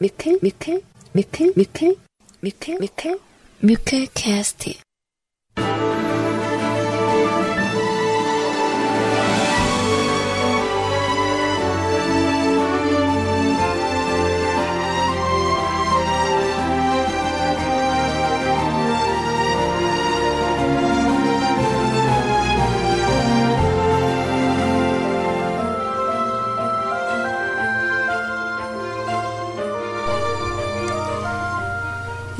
뮤클 뮤클 뮤클 뮤클 뮤클 뮤클 뮤클 캐스트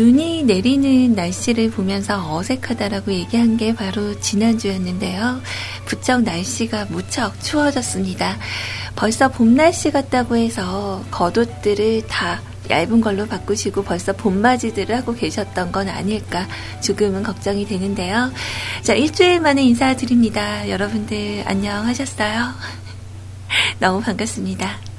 눈이 내리는 날씨를 보면서 어색하다라고 얘기한 게 바로 지난주였는데요. 부쩍 날씨가 무척 추워졌습니다. 벌써 봄 날씨 같다고 해서 겉옷들을 다 얇은 걸로 바꾸시고 벌써 봄맞이들을 하고 계셨던 건 아닐까 조금은 걱정이 되는데요. 자, 일주일 만에 인사드립니다. 여러분들 안녕하셨어요? 너무 반갑습니다.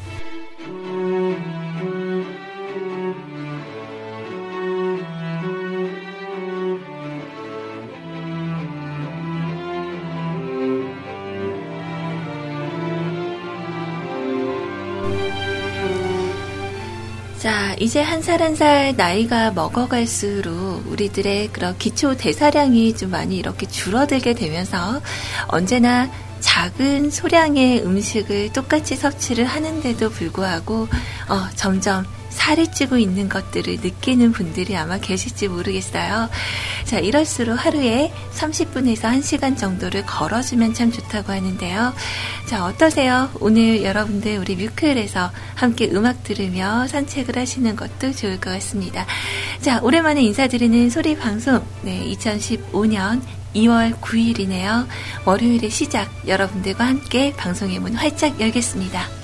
이제 한 살 한 살 나이가 먹어갈수록 우리들의 그런 기초 대사량이 좀 많이 이렇게 줄어들게 되면서 언제나 작은 소량의 음식을 똑같이 섭취를 하는데도 불구하고 어, 점점 살이 찌고 있는 것들을 느끼는 분들이 아마 계실지 모르겠어요. 자, 이럴수록 하루에 30분에서 1시간 정도를 걸어주면 참 좋다고 하는데요. 자, 어떠세요? 오늘 여러분들 우리 뮤클에서 함께 음악 들으며 산책을 하시는 것도 좋을 것 같습니다. 자, 오랜만에 인사드리는 소리 방송. 네, 2015년 2월 9일이네요. 월요일의 시작. 여러분들과 함께 방송의 문 활짝 열겠습니다.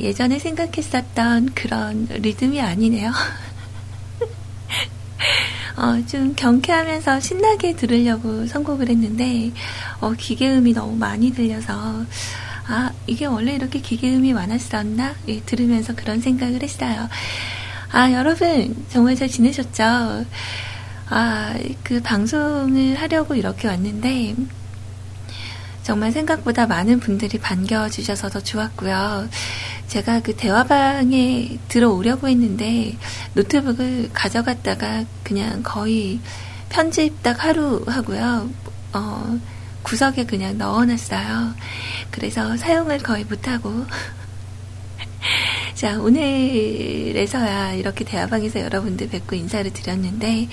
예전에 생각했었던 그런 리듬이 아니네요. 어, 좀 경쾌하면서 신나게 들으려고 선곡을 했는데, 어, 기계음이 너무 많이 들려서, 아, 이게 원래 이렇게 기계음이 많았었나? 예, 들으면서 그런 생각을 했어요. 아, 여러분, 정말 잘 지내셨죠? 아, 그 방송을 하려고 이렇게 왔는데, 정말 생각보다 많은 분들이 반겨주셔서 더 좋았고요. 제가 그 대화방에 들어오려고 했는데 노트북을 가져갔다가 그냥 거의 편집 딱 하루 하고요. 어, 구석에 그냥 넣어놨어요. 그래서 사용을 거의 못하고. 자, 오늘에서야 이렇게 대화방에서 여러분들 뵙고 인사를 드렸는데,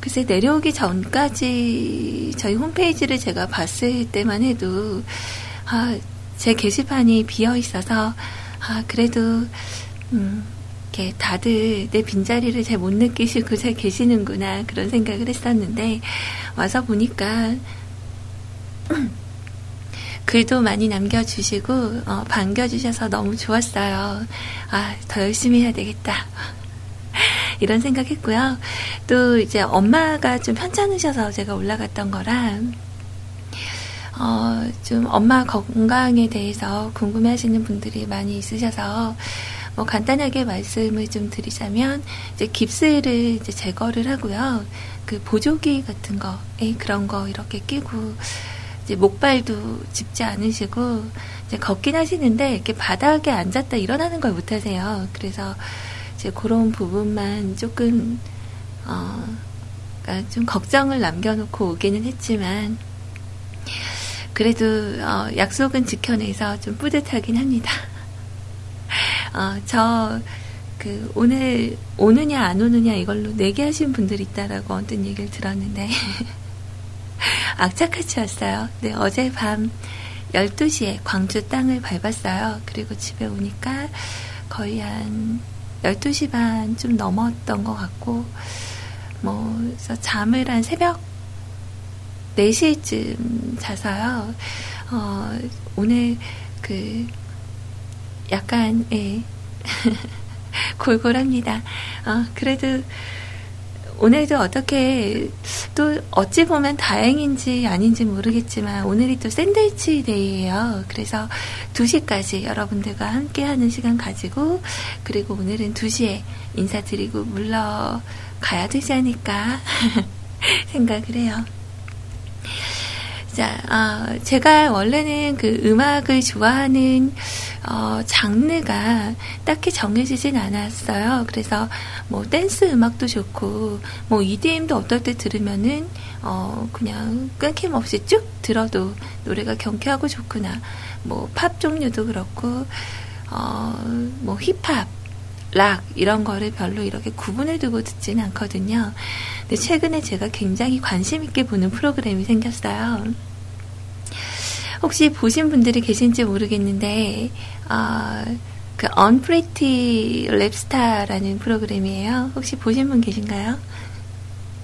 글쎄 내려오기 전까지 저희 홈페이지를 제가 봤을 때만 해도 아, 제 게시판이 비어 있어서 아, 그래도 음, 이렇게 다들 내 빈자리를 잘 못 느끼시고 잘 계시는구나 그런 생각을 했었는데 와서 보니까 글도 많이 남겨주시고, 어, 반겨주셔서 너무 좋았어요. 아, 더 열심히 해야 되겠다. 이런 생각했고요. 또 이제 엄마가 좀 편찮으셔서 제가 올라갔던 거라, 어, 좀 엄마 건강에 대해서 궁금해 하시는 분들이 많이 있으셔서, 뭐 간단하게 말씀을 좀 드리자면, 이제 깁스를 이제 제거를 하고요. 그 보조기 같은 거, 에 그런 거 이렇게 끼고, 이제 목발도 짚지 않으시고, 이제 걷긴 하시는데, 이렇게 바닥에 앉았다 일어나는 걸 못 하세요. 그래서 이제 그런 부분만 조금, 어, 그러니까 좀 걱정을 남겨놓고 오기는 했지만, 그래도 어, 약속은 지켜내서 좀 뿌듯하긴 합니다. 어, 저, 그, 오늘 오느냐 안 오느냐 이걸로 내기하신 분들이 있다라고 언뜻 얘기를 들었는데, 악착같이 왔어요. 네, 어제 밤 12시에 광주 땅을 밟았어요. 그리고 집에 오니까 거의 한 12시 반 좀 넘었던 것 같고, 뭐, 잠을 한 새벽 4시쯤 자서요. 어, 오늘 그 약간 예. 골골합니다. 어, 그래도 오늘도 어떻게 또 어찌 보면 다행인지 아닌지 모르겠지만 오늘이 또 샌드위치 데이예요. 그래서 2시까지 여러분들과 함께하는 시간 가지고 그리고 오늘은 2시에 인사드리고 물러가야 되지 않을까 생각을 해요. 자, 어, 제가 원래는 그 음악을 좋아하는 어, 장르가 딱히 정해지진 않았어요. 그래서 뭐 댄스 음악도 좋고 뭐 EDM도 어떨 때 들으면은 어, 그냥 끊김없이 쭉 들어도 노래가 경쾌하고 좋구나. 뭐 팝 종류도 그렇고 어, 뭐 힙합 락 이런 거를 별로 이렇게 구분을 두고 듣지는 않거든요. 근데 최근에 제가 굉장히 관심 있게 보는 프로그램이 생겼어요. 혹시 보신 분들이 계신지 모르겠는데, 어, 그 Unpretty Rapstar라는 프로그램이에요. 혹시 보신 분 계신가요?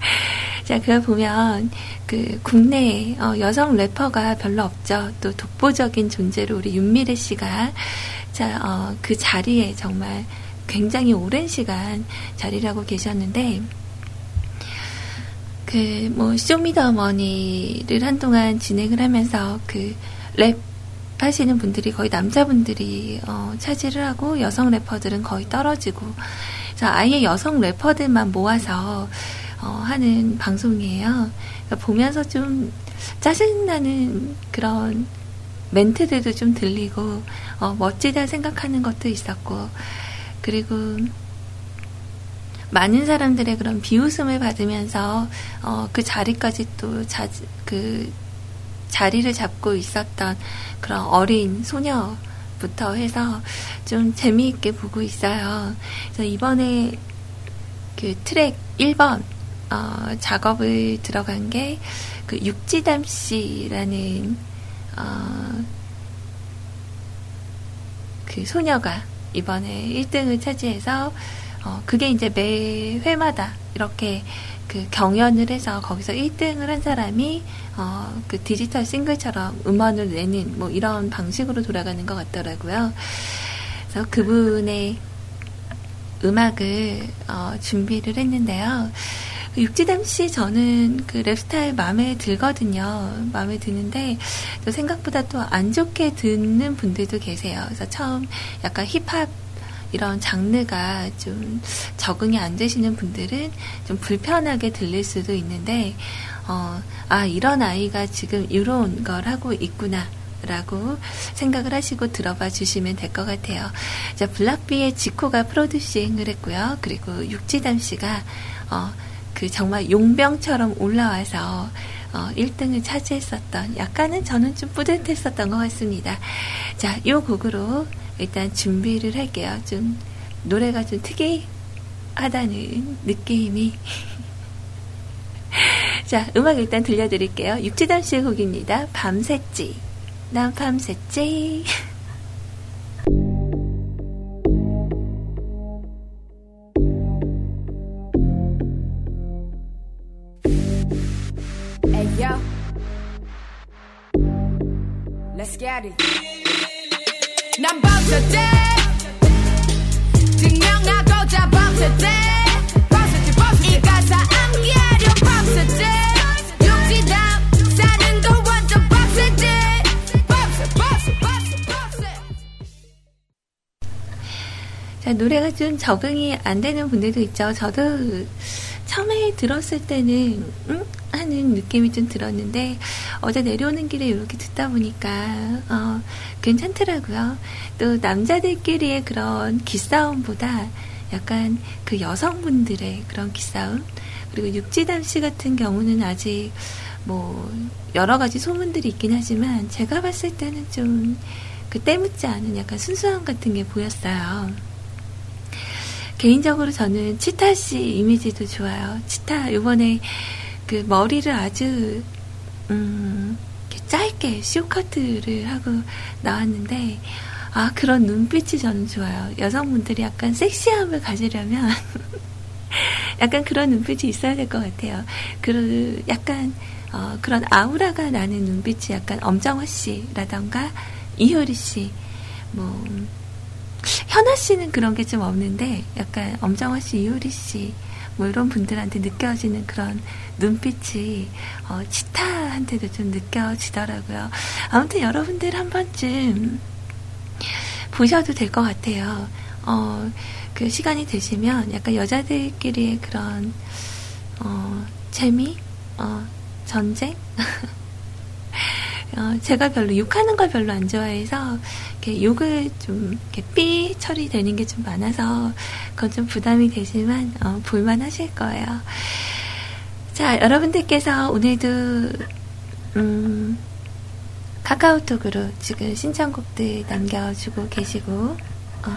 자, 그걸 보면 그 국내 어, 여성 래퍼가 별로 없죠. 또 독보적인 존재로 우리 윤미래 씨가 자, 어, 그 자리에 정말 굉장히 오랜 시간 자리를 하고 계셨는데 그 뭐 쇼미더머니를 한동안 진행을 하면서 그 랩 하시는 분들이 거의 남자분들이 어, 차지를 하고 여성 래퍼들은 거의 떨어지고 그래서 아예 여성 래퍼들만 모아서 어, 하는 방송이에요. 그러니까 보면서 좀 짜증나는 그런 멘트들도 좀 들리고 어, 멋지다 생각하는 것도 있었고 그리고 많은 사람들의 그런 비웃음을 받으면서 어, 그 자리까지 또 자, 그 자리를 잡고 있었던 그런 어린 소녀 부터 해서 좀 재미있게 보고 있어요. 그래서 이번에 그 트랙 1번 어, 작업을 들어간 게 그 육지담 씨라는 어, 그 소녀가 이번에 1등을 차지해서 어, 그게 이제 매 회마다 이렇게 그 경연을 해서 거기서 1등을 한 사람이 어, 그 디지털 싱글처럼 음원을 내는 뭐 이런 방식으로 돌아가는 것 같더라고요. 그래서 그분의 음악을 어, 준비를 했는데요. 육지담 씨 저는 그 랩스타일 마음에 들거든요. 마음에 드는데 또 생각보다 또 안 좋게 듣는 분들도 계세요. 그래서 처음 약간 힙합 이런 장르가 좀 적응이 안 되시는 분들은 좀 불편하게 들릴 수도 있는데, 어, 아, 이런 아이가 지금 이런 걸 하고 있구나. 라고 생각을 하시고 들어봐 주시면 될 것 같아요. 자, 블락비의 지코가 프로듀싱을 했고요. 그리고 육지담 씨가, 어, 그 정말 용병처럼 올라와서 어, 1등을 차지했었던 약간은 저는 좀 뿌듯했었던 것 같습니다. 자, 이 곡으로 일단 준비를 할게요. 좀 노래가 좀 특이하다는 느낌이. 자, 음악 일단 들려드릴게요. 육지담 씨의 곡입니다. 밤새지. 난 밤새지. 난 노래가 좀 적응이 안 되는 분들도 있죠. 저도 처음에 들었을 때는, 응? 하는 느낌이 좀 들었는데, 어제 내려오는 길에 이렇게 듣다 보니까, 어, 괜찮더라고요. 또 남자들끼리의 그런 기싸움보다 약간 그 여성분들의 그런 기싸움, 그리고 육지담 씨 같은 경우는 아직 뭐, 여러 가지 소문들이 있긴 하지만, 제가 봤을 때는 좀, 그 때묻지 않은 약간 순수함 같은 게 보였어요. 개인적으로 저는 치타 씨 이미지도 좋아요. 치타 요번에 그 머리를 아주 음 짧게 쇼커트를 하고 나왔는데 아 그런 눈빛이 저는 좋아요. 여성분들이 약간 섹시함을 가지려면 약간 그런 눈빛이 있어야 될 것 같아요. 그 약간 어, 그런 아우라가 나는 눈빛이 약간 엄정화 씨라던가 이효리 씨, 뭐 현아 씨는 그런 게 좀 없는데 약간 엄정화 씨, 이효리 씨, 뭐 이런 분들한테 느껴지는 그런 눈빛이 어, 치타한테도 좀 느껴지더라고요. 아무튼 여러분들 한 번쯤 보셔도 될 것 같아요. 어, 그 시간이 되시면 약간 여자들끼리의 그런 어, 재미, 어, 전쟁. 어, 제가 별로 욕하는 걸 별로 안 좋아해서 이렇게 욕을 좀 이렇게 삐 처리되는 게 좀 많아서 그건 좀 부담이 되지만 어, 볼만하실 거예요. 자, 여러분들께서 오늘도 음, 카카오톡으로 지금 신청곡들 남겨주고 계시고 어.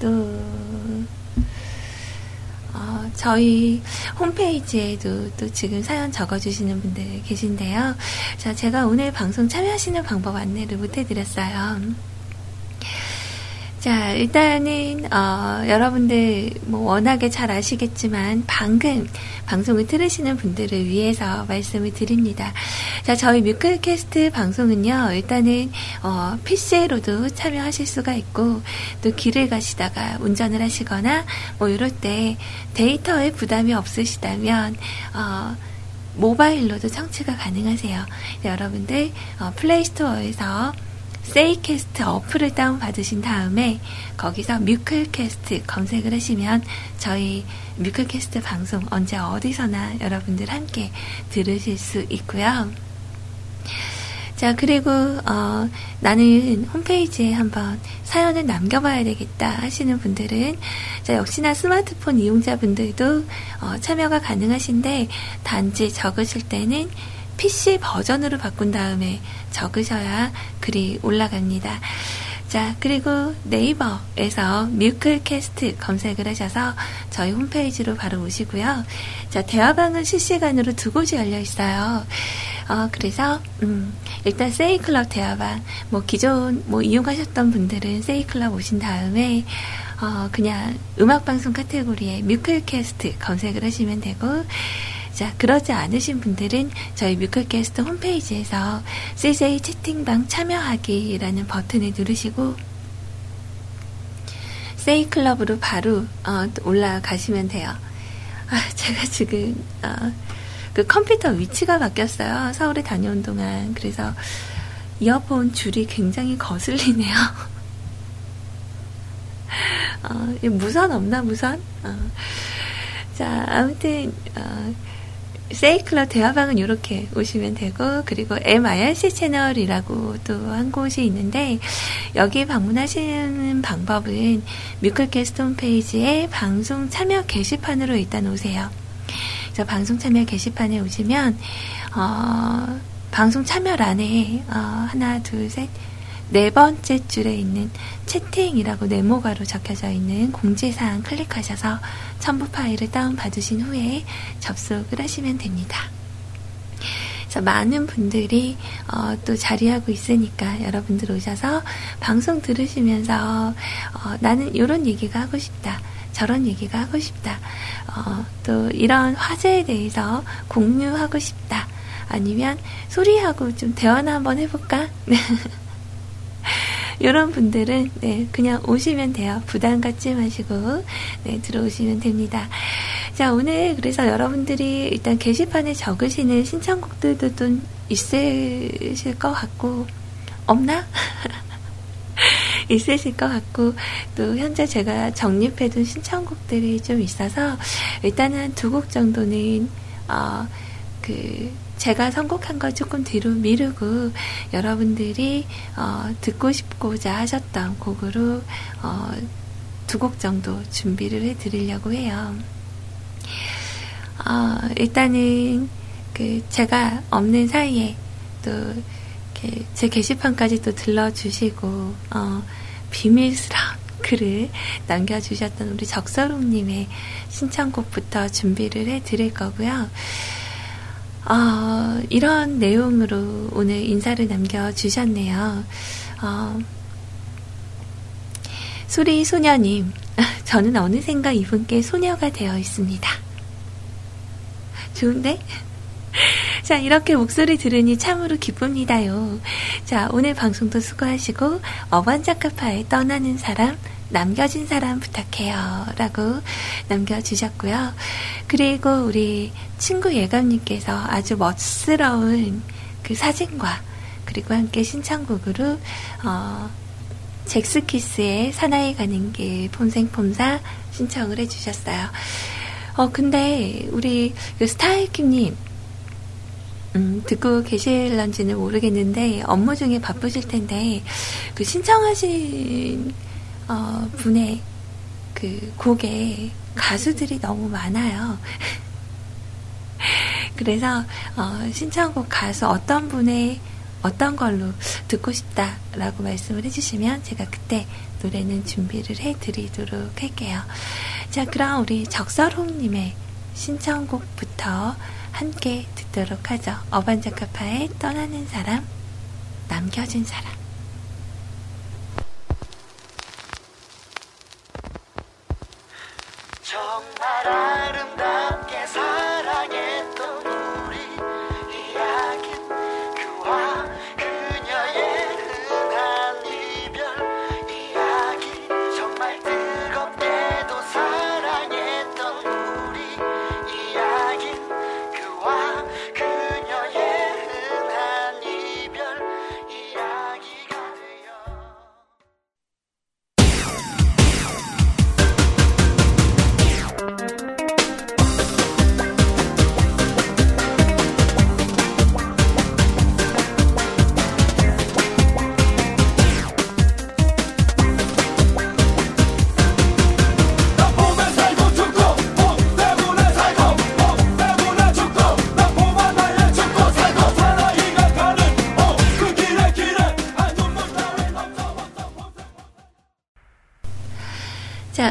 또 어, 저희 홈페이지에도 또 지금 사연 적어주시는 분들 계신데요. 자, 제가 오늘 방송 참여하시는 방법 안내를 못 해드렸어요. 자, 일단은, 어, 여러분들, 뭐, 워낙에 잘 아시겠지만, 방금 방송을 들으시는 분들을 위해서 말씀을 드립니다. 자, 저희 뮤클캐스트 방송은요, 일단은, 어, PC로도 참여하실 수가 있고, 또 길을 가시다가 운전을 하시거나, 뭐, 이럴 때 데이터에 부담이 없으시다면, 어, 모바일로도 청취가 가능하세요. 여러분들, 어, 플레이스토어에서 세이캐스트 어플을 다운받으신 다음에 거기서 뮤클캐스트 검색을 하시면 저희 뮤클캐스트 방송 언제 어디서나 여러분들 함께 들으실 수 있고요. 자, 그리고, 어, 나는 홈페이지에 한번 사연을 남겨봐야 되겠다 하시는 분들은, 자, 역시나 스마트폰 이용자분들도, 어, 참여가 가능하신데, 단지 적으실 때는 PC 버전으로 바꾼 다음에 적으셔야 글이 올라갑니다. 자, 그리고 네이버에서 뮤클캐스트 검색을 하셔서 저희 홈페이지로 바로 오시고요. 자, 대화방은 실시간으로 두 곳이 열려 있어요. 어, 그래서, 음, 일단 세이클럽 대화방, 뭐, 기존, 뭐, 이용하셨던 분들은 세이클럽 오신 다음에, 어, 그냥 음악방송 카테고리에 뮤클캐스트 검색을 하시면 되고, 자, 그러지 않으신 분들은 저희 뮤클캐스트 홈페이지에서 CJ 채팅방 참여하기라는 버튼을 누르시고 세이클럽으로 바로 어, 올라가시면 돼요. 아, 제가 지금 어, 그 컴퓨터 위치가 바뀌었어요. 서울에 다녀온 동안. 그래서 이어폰 줄이 굉장히 거슬리네요. 어, 무선 없나 무선? 어. 자, 아무튼 어, 세이클럽 대화방은 이렇게 오시면 되고 그리고 MIRC 채널이라고 또 한 곳이 있는데 여기 방문하시는 방법은 뮤클캐스트 홈페이지에 방송 참여 게시판으로 일단 오세요. 그래서 방송 참여 게시판에 오시면 어, 방송 참여란에 어, 하나 둘 셋 네 번째 줄에 있는 채팅이라고 네모가로 적혀져 있는 공지사항 클릭하셔서 첨부 파일을 다운받으신 후에 접속을 하시면 됩니다. 그래서 많은 분들이 어, 또 자리하고 있으니까 여러분들 오셔서 방송 들으시면서 어, 나는 이런 얘기가 하고 싶다. 저런 얘기가 하고 싶다. 어, 또 이런 화제에 대해서 공유하고 싶다. 아니면 소리하고 좀 대화나 한번 해볼까? 이런 분들은 네, 그냥 오시면 돼요. 부담 갖지 마시고 네, 들어오시면 됩니다. 자 오늘 그래서 여러분들이 일단 게시판에 적으시는 신청곡들도 좀 있으실 것 같고 없나? 있으실 것 같고 또 현재 제가 정립해둔 신청곡들이 좀 있어서 일단은 두 곡 정도는 어, 그 제가 선곡한 거 조금 뒤로 미루고 여러분들이 어, 듣고 싶고자 하셨던 곡으로 어, 두 곡 정도 준비를 해드리려고 해요. 어, 일단은 그 제가 없는 사이에 또 제 게시판까지 또 들러주시고 어, 비밀스러운 글을 남겨주셨던 우리 적서롱님의 신청곡부터 준비를 해드릴 거고요. 어, 이런 내용으로 오늘 인사를 남겨주셨네요. 어, 수리 소녀님, 저는 어느샌가 이분께 소녀가 되어 있습니다. 좋은데? 자, 이렇게 목소리 들으니 참으로 기쁩니다요. 자, 오늘 방송도 수고하시고, 어반자카파에 떠나는 사람, 남겨진 사람 부탁해요. 라고 남겨주셨고요. 그리고 우리 친구 예감님께서 아주 멋스러운 그 사진과 그리고 함께 신청곡으로, 어, 잭스키스의 사나이 가는 길 폼생폼사 신청을 해주셨어요. 어, 근데 우리 그 스타일킴님, 음, 듣고 계실런지는 모르겠는데 업무 중에 바쁘실 텐데 그 신청하신 어, 분의 그 곡에 가수들이 너무 많아요. 그래서 어, 신청곡 가수 어떤 분의 어떤 걸로 듣고 싶다라고 말씀을 해주시면 제가 그때 노래는 준비를 해드리도록 할게요. 자, 그럼 우리 적설홍님의 신청곡부터 함께 듣도록 하죠. 어반자카파의 떠나는 사람, 남겨진 사람. 정말 아름답게 사랑했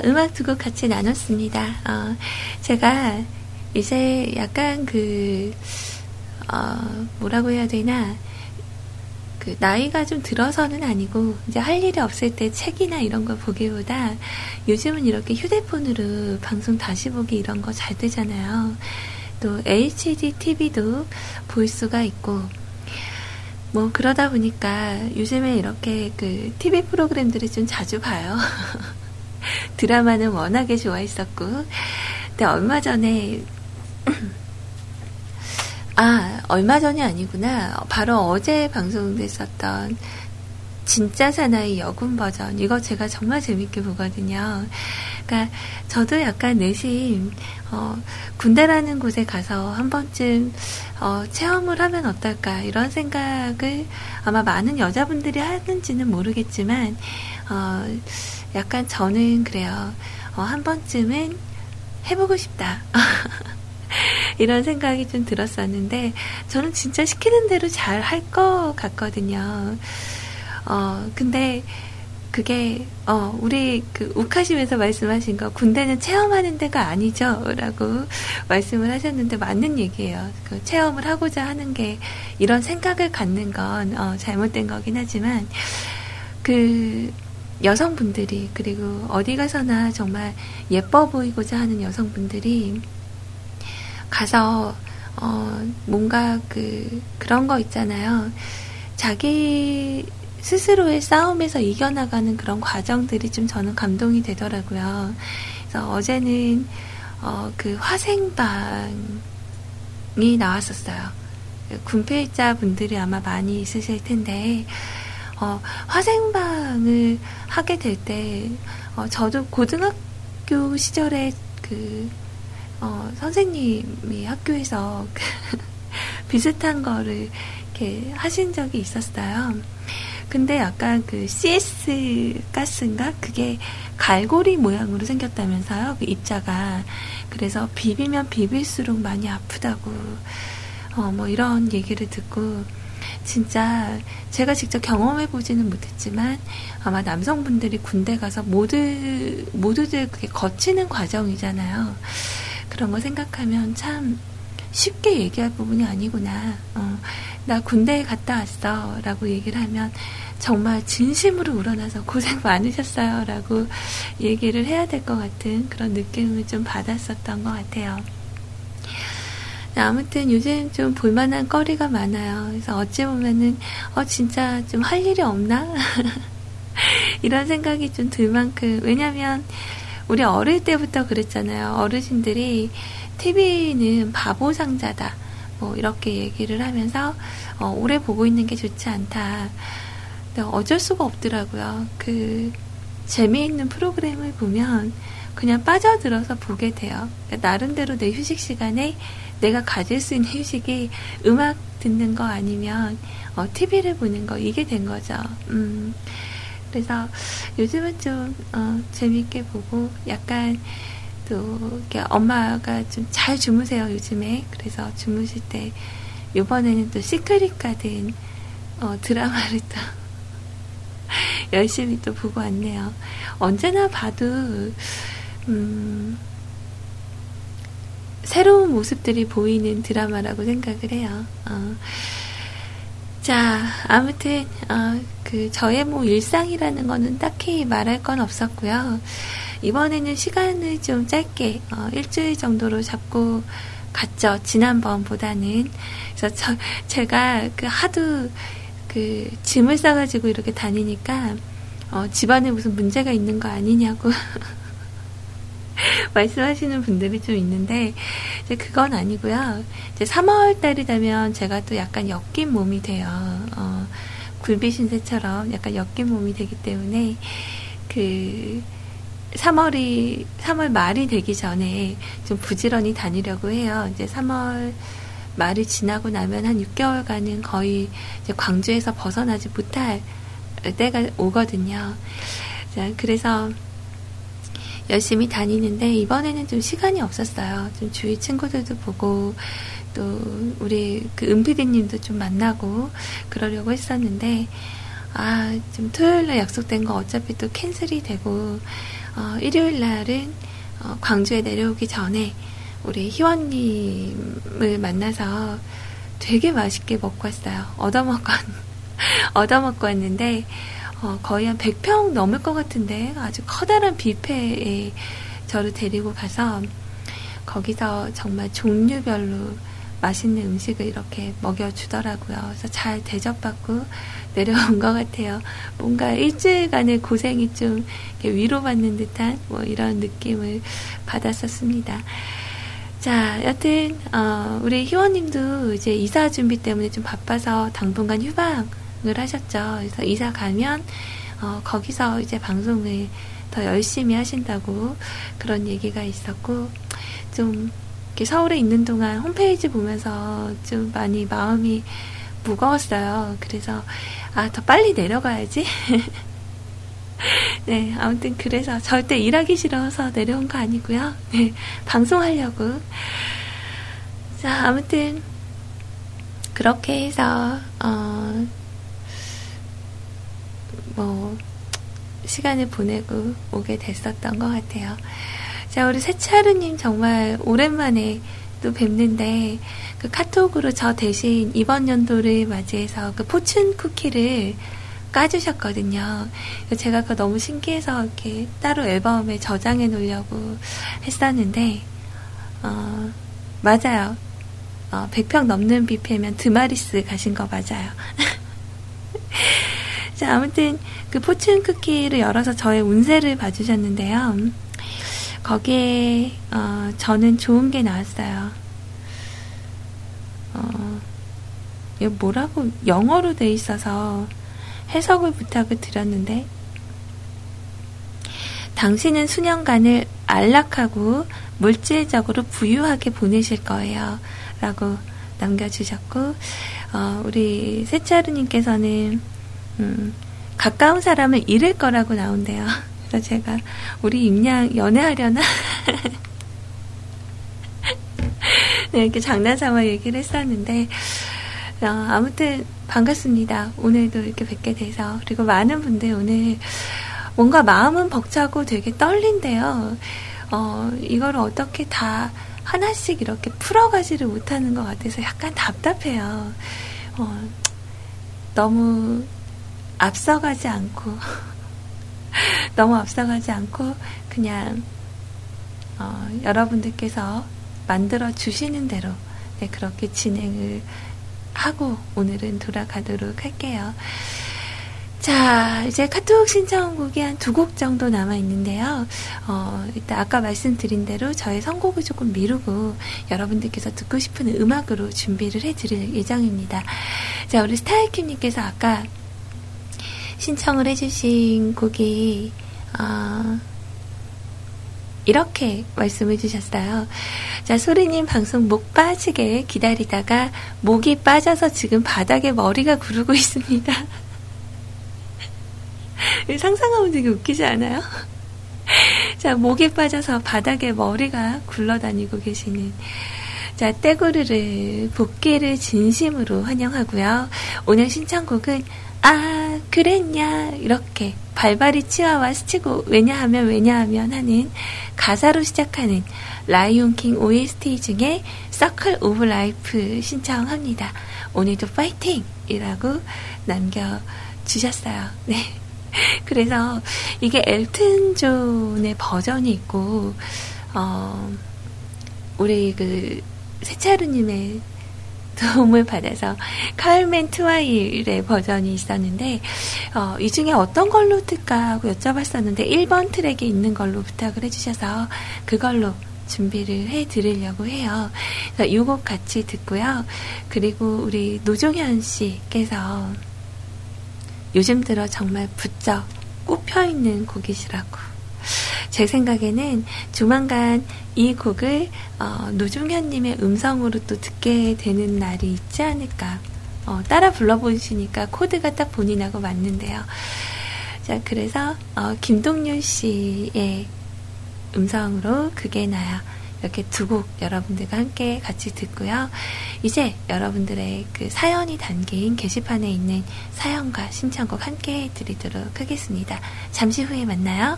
음악 두 곡 같이 나눴습니다. 어, 제가 이제 약간 그, 어, 뭐라고 해야 되나, 그, 나이가 좀 들어서는 아니고, 이제 할 일이 없을 때 책이나 이런 거 보기보다, 요즘은 이렇게 휴대폰으로 방송 다시 보기 이런 거 잘 되잖아요. 또 HD TV도 볼 수가 있고, 뭐 그러다 보니까 요즘에 이렇게 그 TV 프로그램들을 좀 자주 봐요. 드라마는 워낙에 좋아했었고, 근데 얼마 전에, 아, 얼마 전이 아니구나. 바로 어제 방송됐었던 진짜 사나이 여군 버전. 이거 제가 정말 재밌게 보거든요. 그러니까 저도 약간 내심, 어, 군대라는 곳에 가서 한 번쯤, 어, 체험을 하면 어떨까. 이런 생각을 아마 많은 여자분들이 하는지는 모르겠지만, 어, 약간 저는 그래요. 어, 한 번쯤은 해보고 싶다. 이런 생각이 좀 들었었는데, 저는 진짜 시키는 대로 잘 할 것 같거든요. 어, 근데, 그게, 어, 우리 그 욱하시면서 말씀하신 거, 군대는 체험하는 데가 아니죠. 라고 말씀을 하셨는데, 맞는 얘기예요. 그 체험을 하고자 하는 게, 이런 생각을 갖는 건, 어, 잘못된 거긴 하지만, 그, 여성분들이, 그리고 어디 가서나 정말 예뻐 보이고자 하는 여성분들이, 가서 어, 뭔가 그, 그런 거 있잖아요. 자기 스스로의 싸움에서 이겨나가는 그런 과정들이 좀 저는 감동이 되더라고요. 그래서 어제는, 어, 그 화생방이 나왔었어요. 군필자 분들이 아마 많이 있으실 텐데, 어, 화생방을 하게 될 때, 어, 저도 고등학교 시절에 그, 어, 선생님이 학교에서 그 비슷한 거를 이렇게 하신 적이 있었어요. 근데 약간 그 CS 가스인가? 그게 갈고리 모양으로 생겼다면서요. 그 입자가. 그래서 비비면 비빌수록 많이 아프다고. 어, 뭐 이런 얘기를 듣고 진짜 제가 직접 경험해 보지는 못했지만 아마 남성분들이 군대 가서 모두 모두들 그게 거치는 과정이잖아요. 그런 거 생각하면 참 쉽게 얘기할 부분이 아니구나. 어, 나 군대에 갔다 왔어. 라고 얘기를 하면 정말 진심으로 우러나서 고생 많으셨어요. 라고 얘기를 해야 될 것 같은 그런 느낌을 좀 받았었던 것 같아요. 아무튼 요즘 좀 볼만한 거리가 많아요. 그래서 어찌 보면은, 어, 진짜 좀 할 일이 없나? 이런 생각이 좀 들 만큼, 왜냐면, 우리 어릴 때부터 그랬잖아요. 어르신들이 TV는 바보 상자다. 뭐, 이렇게 얘기를 하면서, 어, 오래 보고 있는 게 좋지 않다. 근데 어쩔 수가 없더라고요. 그, 재미있는 프로그램을 보면, 그냥 빠져들어서 보게 돼요. 그러니까 나름대로 내 휴식 시간에 내가 가질 수 있는 휴식이 음악 듣는 거 아니면 어, TV를 보는 거 이게 된 거죠. 음, 그래서 요즘은 좀 어, 재밌게 보고 약간 또 이렇게 엄마가 좀 잘 주무세요 요즘에 그래서 주무실 때 이번에는 또 시크릿 가든 어, 드라마를 또 열심히 또 보고 왔네요. 언제나 봐도 음, 새로운 모습들이 보이는 드라마라고 생각을 해요. 어. 자, 아무튼, 어, 그, 저의 뭐 일상이라는 거는 딱히 말할 건 없었고요. 이번에는 시간을 좀 짧게, 어, 일주일 정도로 잡고 갔죠. 지난번보다는. 그래서 저, 제가 그 하도 그 짐을 싸가지고 이렇게 다니니까, 어, 집안에 무슨 문제가 있는 거 아니냐고. 말씀하시는 분들이 좀 있는데, 이제 그건 아니고요. 이제 3월 달이 되면 제가 또 약간 엮인 몸이 돼요. 어, 굴비 신세처럼 약간 엮인 몸이 되기 때문에, 그, 3월이, 3월 말이 되기 전에 좀 부지런히 다니려고 해요. 이제 3월 말이 지나고 나면 한 6개월간은 거의 이제 광주에서 벗어나지 못할 때가 오거든요. 자, 그래서 열심히 다니는데 이번에는 좀 시간이 없었어요. 좀 주위 친구들도 보고 또 우리 그 은피디님도 좀 만나고 그러려고 했었는데 아 좀 토요일날 약속된 거 어차피 또 캔슬이 되고 어, 일요일 날은 어, 광주에 내려오기 전에 우리 희원님을 만나서 되게 맛있게 먹고 왔어요. 얻어먹고 얻어먹고 왔는데 어, 거의 한 100평 넘을 것 같은데 아주 커다란 뷔페에 저를 데리고 가서 거기서 정말 종류별로 맛있는 음식을 이렇게 먹여주더라고요. 그래서 잘 대접받고 내려온 것 같아요. 뭔가 일주일간의 고생이 좀 위로받는 듯한 뭐 이런 느낌을 받았었습니다. 자, 여튼, 어, 우리 희원님도 이제 이사 준비 때문에 좀 바빠서 당분간 휴방 을 하셨죠. 그래서 이사 가면 어, 거기서 이제 방송을 더 열심히 하신다고 그런 얘기가 있었고 좀 서울에 있는 동안 홈페이지 보면서 좀 많이 마음이 무거웠어요. 그래서 아 더 빨리 내려가야지. 네, 아무튼 그래서 절대 일하기 싫어서 내려온 거 아니고요. 네, 방송하려고. 자, 아무튼 그렇게 해서 어, 뭐 시간을 보내고 오게 됐었던 것 같아요. 자, 우리 세차르님 정말 오랜만에 또 뵙는데 그 카톡으로 저 대신 이번 연도를 맞이해서 그 포춘 쿠키를 까주셨거든요. 제가 그거 너무 신기해서 이렇게 따로 앨범에 저장해 놓으려고 했었는데, 어, 맞아요. 어, 100평 넘는 뷔페면 드마리스 가신 거 맞아요. 자, 아무튼 그 포춘 쿠키를 열어서 저의 운세를 봐주셨는데요. 거기에 어, 저는 좋은 게 나왔어요. 어, 뭐라고 영어로 돼 있어서 해석을 부탁을 드렸는데 당신은 수년간을 안락하고 물질적으로 부유하게 보내실 거예요. 라고 남겨주셨고, 어, 우리 세차루님께서는, 음, 가까운 사람을 잃을 거라고 나온대요. 그래서 제가, 우리 임양 연애하려나? 네, 이렇게 장난삼아 얘기를 했었는데, 어, 아무튼 반갑습니다. 오늘도 이렇게 뵙게 돼서. 그리고 많은 분들 오늘 뭔가 마음은 벅차고 되게 떨린데요. 어, 이걸 어떻게 다 하나씩 이렇게 풀어가지를 못하는 것 같아서 약간 답답해요. 어, 너무 앞서가지 않고, 너무 앞서가지 않고, 그냥, 어, 여러분들께서 만들어 주시는 대로, 네, 그렇게 진행을 하고 오늘은 돌아가도록 할게요. 자, 이제 카톡 신청곡이 한 두 곡 정도 남아 있는데요. 어, 일단 아까 말씀드린 대로 저의 선곡을 조금 미루고 여러분들께서 듣고 싶은 음악으로 준비를 해드릴 예정입니다. 자, 우리 스타일킴님께서 아까 신청을 해주신 곡이, 어, 이렇게 말씀해 주셨어요. 자, 소리님 방송 목 빠지게 기다리다가 목이 빠져서 지금 바닥에 머리가 구르고 있습니다. 상상하면 되게 웃기지 않아요? 자, 목에 빠져서 바닥에 머리가 굴러다니고 계시는 자, 떼구르를 복귀를 진심으로 환영하고요. 오늘 신청곡은 아, 그랬냐 이렇게 발발이 치와와 스치고 왜냐하면 왜냐하면 하는 가사로 시작하는 라이온킹 OST 중에 서클 오브 라이프 신청합니다. 오늘도 파이팅 이라고 남겨주셨어요. 네. 그래서 이게 엘튼 존의 버전이 있고 어 우리 그 세차루님의 도움을 받아서 카울맨 트와일의 버전이 있었는데 어, 이 중에 어떤 걸로 틀까 하고 여쭤봤었는데 1번 트랙에 있는 걸로 부탁을 해주셔서 그걸로 준비를 해 드리려고 해요. 그래서 이곡 같이 듣고요. 그리고 우리 노종현 씨께서 요즘 들어 정말 부쩍 꼽혀 있는 곡이시라고. 제 생각에는 조만간 이 곡을 어, 노중현님의 음성으로 또 듣게 되는 날이 있지 않을까. 어, 따라 불러보시니까 코드가 딱 본인하고 맞는데요. 자, 그래서 어, 김동률 씨의 음성으로 그게 나야 이렇게 두 곡 여러분들과 함께 같이 듣고요. 이제 여러분들의 그 사연이 담긴 게시판에 있는 사연과 신청곡 함께 드리도록 하겠습니다. 잠시 후에 만나요.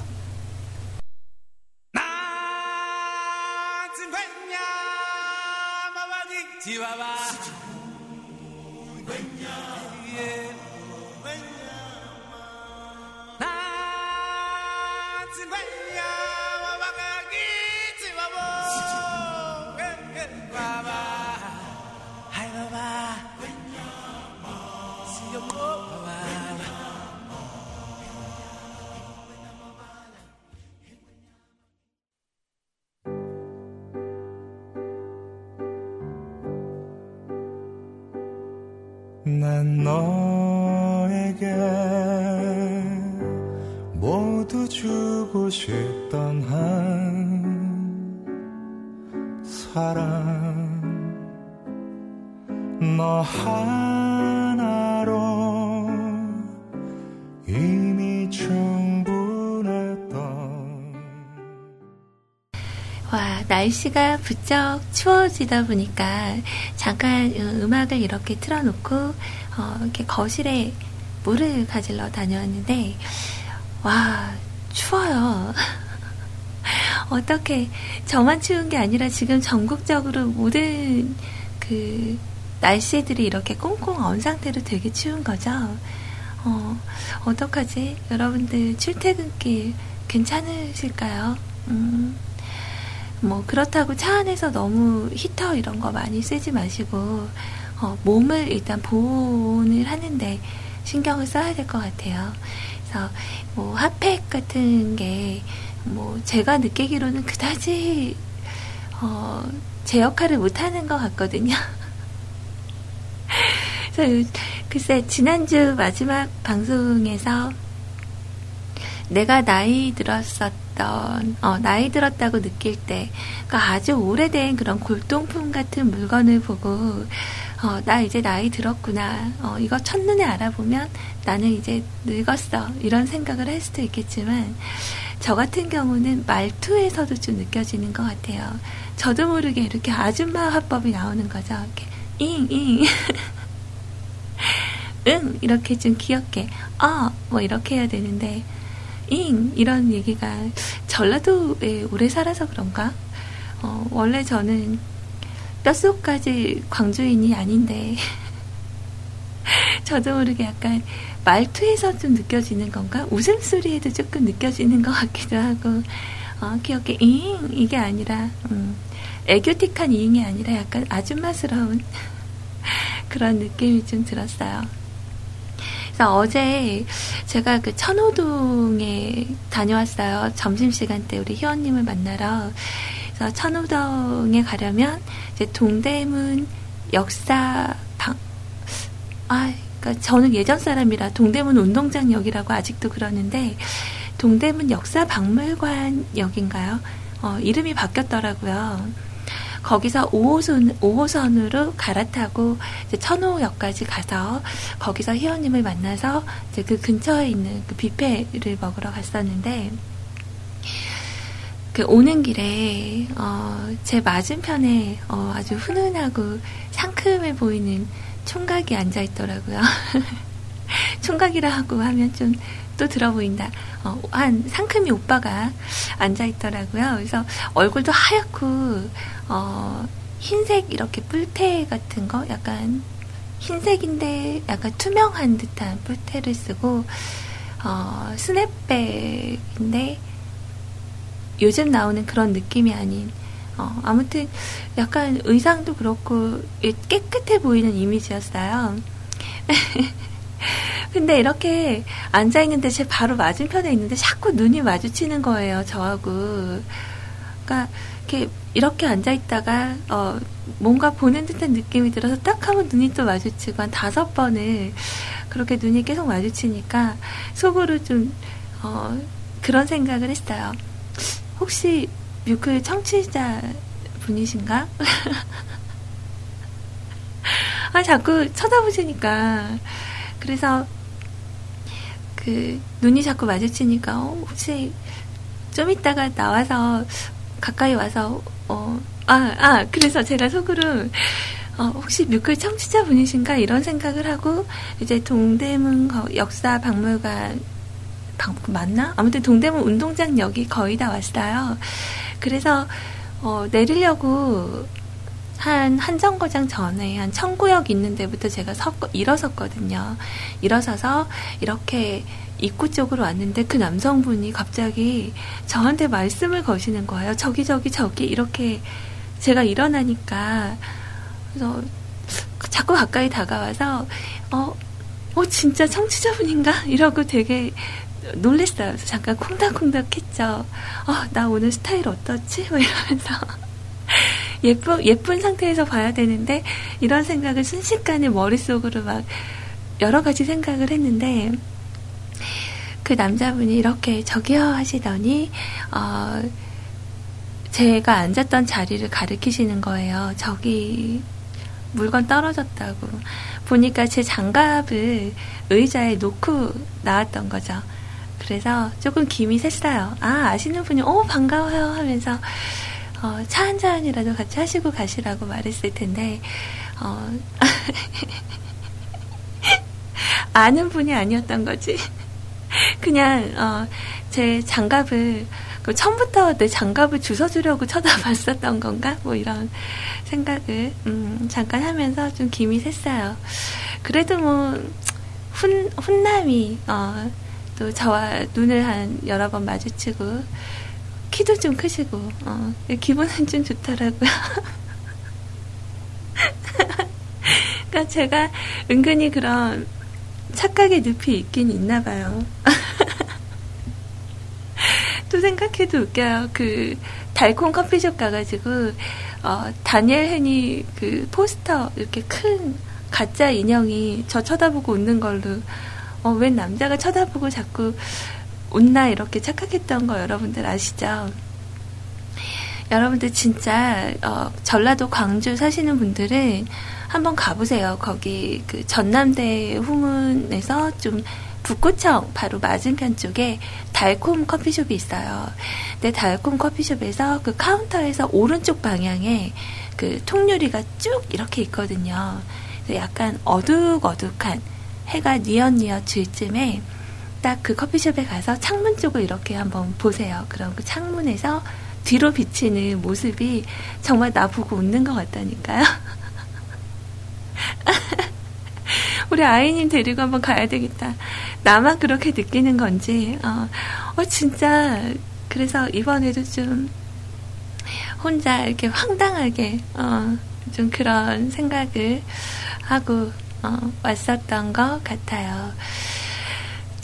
난 날씨가 부쩍 추워지다 보니까 잠깐 음, 음악을 이렇게 틀어놓고, 어, 이렇게 거실에 물을 가질러 다녀왔는데, 와, 추워요. 어떻게, 저만 추운 게 아니라 지금 전국적으로 모든 그 날씨들이 이렇게 꽁꽁 언 상태로 되게 추운 거죠. 어, 어떡하지? 여러분들 출퇴근길 괜찮으실까요? 음, 뭐 그렇다고 차 안에서 너무 히터 이런 거 많이 쓰지 마시고 어, 몸을 일단 보온을 하는데 신경을 써야 될 것 같아요. 그래서 뭐 핫팩 같은 게 뭐 제가 느끼기로는 그다지 어, 제 역할을 못하는 것 같거든요. 그래서 글쎄 지난주 마지막 방송에서 내가 나이 들었었 던 어, 나이 들었다고 느낄 때 그러니까 아주 오래된 그런 골동품 같은 물건을 보고 어, 나 이제 나이 들었구나. 어, 이거 첫눈에 알아보면 나는 이제 늙었어. 이런 생각을 할 수도 있겠지만 저 같은 경우는 말투에서도 좀 느껴지는 것 같아요. 저도 모르게 이렇게 아줌마 화법이 나오는 거죠. 이렇게 잉잉. 응 이렇게 좀 귀엽게. 어 뭐 이렇게 해야 되는데 잉 이런 얘기가 전라도에 오래 살아서 그런가? 어, 원래 저는 뼛속까지 광주인이 아닌데 저도 모르게 약간 말투에서 좀 느껴지는 건가? 웃음소리에도 조금 느껴지는 것 같기도 하고. 어, 귀엽게 잉 이게 아니라 음, 애교틱한 잉이 아니라 약간 아줌마스러운 그런 느낌이 좀 들었어요. 그래서 어제 제가 그 천호동에 다녀왔어요. 점심시간 때 우리 희원님을 만나러. 그래서 천호동에 가려면 이제 동대문 역사 방, 아, 그러니까 저는 예전 사람이라 동대문 운동장역이라고 아직도 그러는데 동대문 역사 박물관역인가요? 어, 이름이 바뀌었더라고요. 거기서 5호선, 5호선으로 갈아타고 이제 천호역까지 가서 거기서 희원님을 만나서 이제 그 근처에 있는 그 뷔페를 먹으러 갔었는데 그 오는 길에 어, 제 맞은편에 어, 아주 훈훈하고 상큼해 보이는 총각이 앉아 있더라고요. 총각이라고 하면 좀 또 들어 보인다. 어, 한 상큼이 오빠가 앉아 있더라고요. 그래서 얼굴도 하얗고 어, 흰색 이렇게 뿔테 같은 거 약간 흰색인데 약간 투명한 듯한 뿔테를 쓰고 어, 스냅백인데 요즘 나오는 그런 느낌이 아닌 어, 아무튼 약간 의상도 그렇고 깨끗해 보이는 이미지였어요. 근데 이렇게 앉아있는데 제 바로 맞은편에 있는데 자꾸 눈이 마주치는 거예요, 저하고. 그러니까, 이렇게, 이렇게 앉아 있다가, 어, 뭔가 보는 듯한 느낌이 들어서 딱 하면 눈이 또 마주치고 한 다섯 번을 그렇게 눈이 계속 마주치니까 속으로 좀, 어, 그런 생각을 했어요. 혹시 뮤클 청취자 분이신가? 아, 자꾸 쳐다보시니까. 그래서 그 눈이 자꾸 마주치니까 어, 혹시 좀 이따가 나와서 가까이 와서 어, 아, 아, 그래서 제가 속으로 어, 혹시 뮤클 청취자 분이신가 이런 생각을 하고 이제 동대문 역사 박물관 방, 맞나? 아무튼 동대문 운동장역이 거의 다 왔어요. 그래서 어, 내리려고 한 한정거장 전에 한 청구역 있는 데부터 제가 서, 일어섰거든요. 일어서서 이렇게 입구 쪽으로 왔는데 그 남성분이 갑자기 저한테 말씀을 거시는 거예요. 저기 저기 저기 이렇게 제가 일어나니까 그래서 자꾸 가까이 다가와서 어, 어 진짜 청취자분인가 이러고 되게 놀랬어요. 잠깐 콩닥콩닥했죠. 어, 나 오늘 스타일 어떻지? 뭐 이러면서 예쁜 예쁜 상태에서 봐야 되는데 이런 생각을 순식간에 머릿속으로 막 여러 가지 생각을 했는데 그 남자분이 이렇게 저기요 하시더니 어, 제가 앉았던 자리를 가리키시는 거예요. 저기 물건 떨어졌다고 보니까 제 장갑을 의자에 놓고 나왔던 거죠. 그래서 조금 김이 샜어요. 아 아시는 분이 오 반가워요 하면서 어, 차 한 잔이라도 같이 하시고 가시라고 말했을 텐데, 어, 아는 분이 아니었던 거지. 그냥, 어, 제 장갑을, 그 처음부터 내 장갑을 주워주려고 쳐다봤었던 건가? 뭐 이런 생각을, 음, 잠깐 하면서 좀 김이 샜어요. 그래도 뭐, 훈, 훈남이, 어, 또 저와 눈을 한 여러 번 마주치고, 키도 좀 크시고, 어, 기분은 좀 좋더라고요. 그러니까 제가 은근히 그런 착각의 늪이 있긴 있나 봐요. 또 생각해도 웃겨요. 그 달콤 커피숍 가가지고 어, 다니엘 헨이 그 포스터 이렇게 큰 가짜 인형이 저 쳐다보고 웃는 걸로 어, 웬 남자가 쳐다보고 자꾸 웃나 이렇게 착각했던 거 여러분들 아시죠? 여러분들 진짜 어, 전라도 광주 사시는 분들은 한번 가보세요. 거기 그 전남대 후문에서 좀 북구청 바로 맞은편 쪽에 달콤 커피숍이 있어요. 근데 달콤 커피숍에서 그 카운터에서 오른쪽 방향에 그 통유리가 쭉 이렇게 있거든요. 약간 어둑어둑한 해가 뉘엿뉘엿 질 쯤에 딱 그 커피숍에 가서 창문 쪽을 이렇게 한번 보세요. 그럼 그 창문에서 뒤로 비치는 모습이 정말 나보고 웃는 것 같다니까요. 우리 아이님 데리고 한번 가야 되겠다. 나만 그렇게 느끼는 건지, 어, 어, 진짜, 그래서 이번에도 좀, 혼자 이렇게 황당하게, 어, 좀 그런 생각을 하고, 어, 왔었던 것 같아요.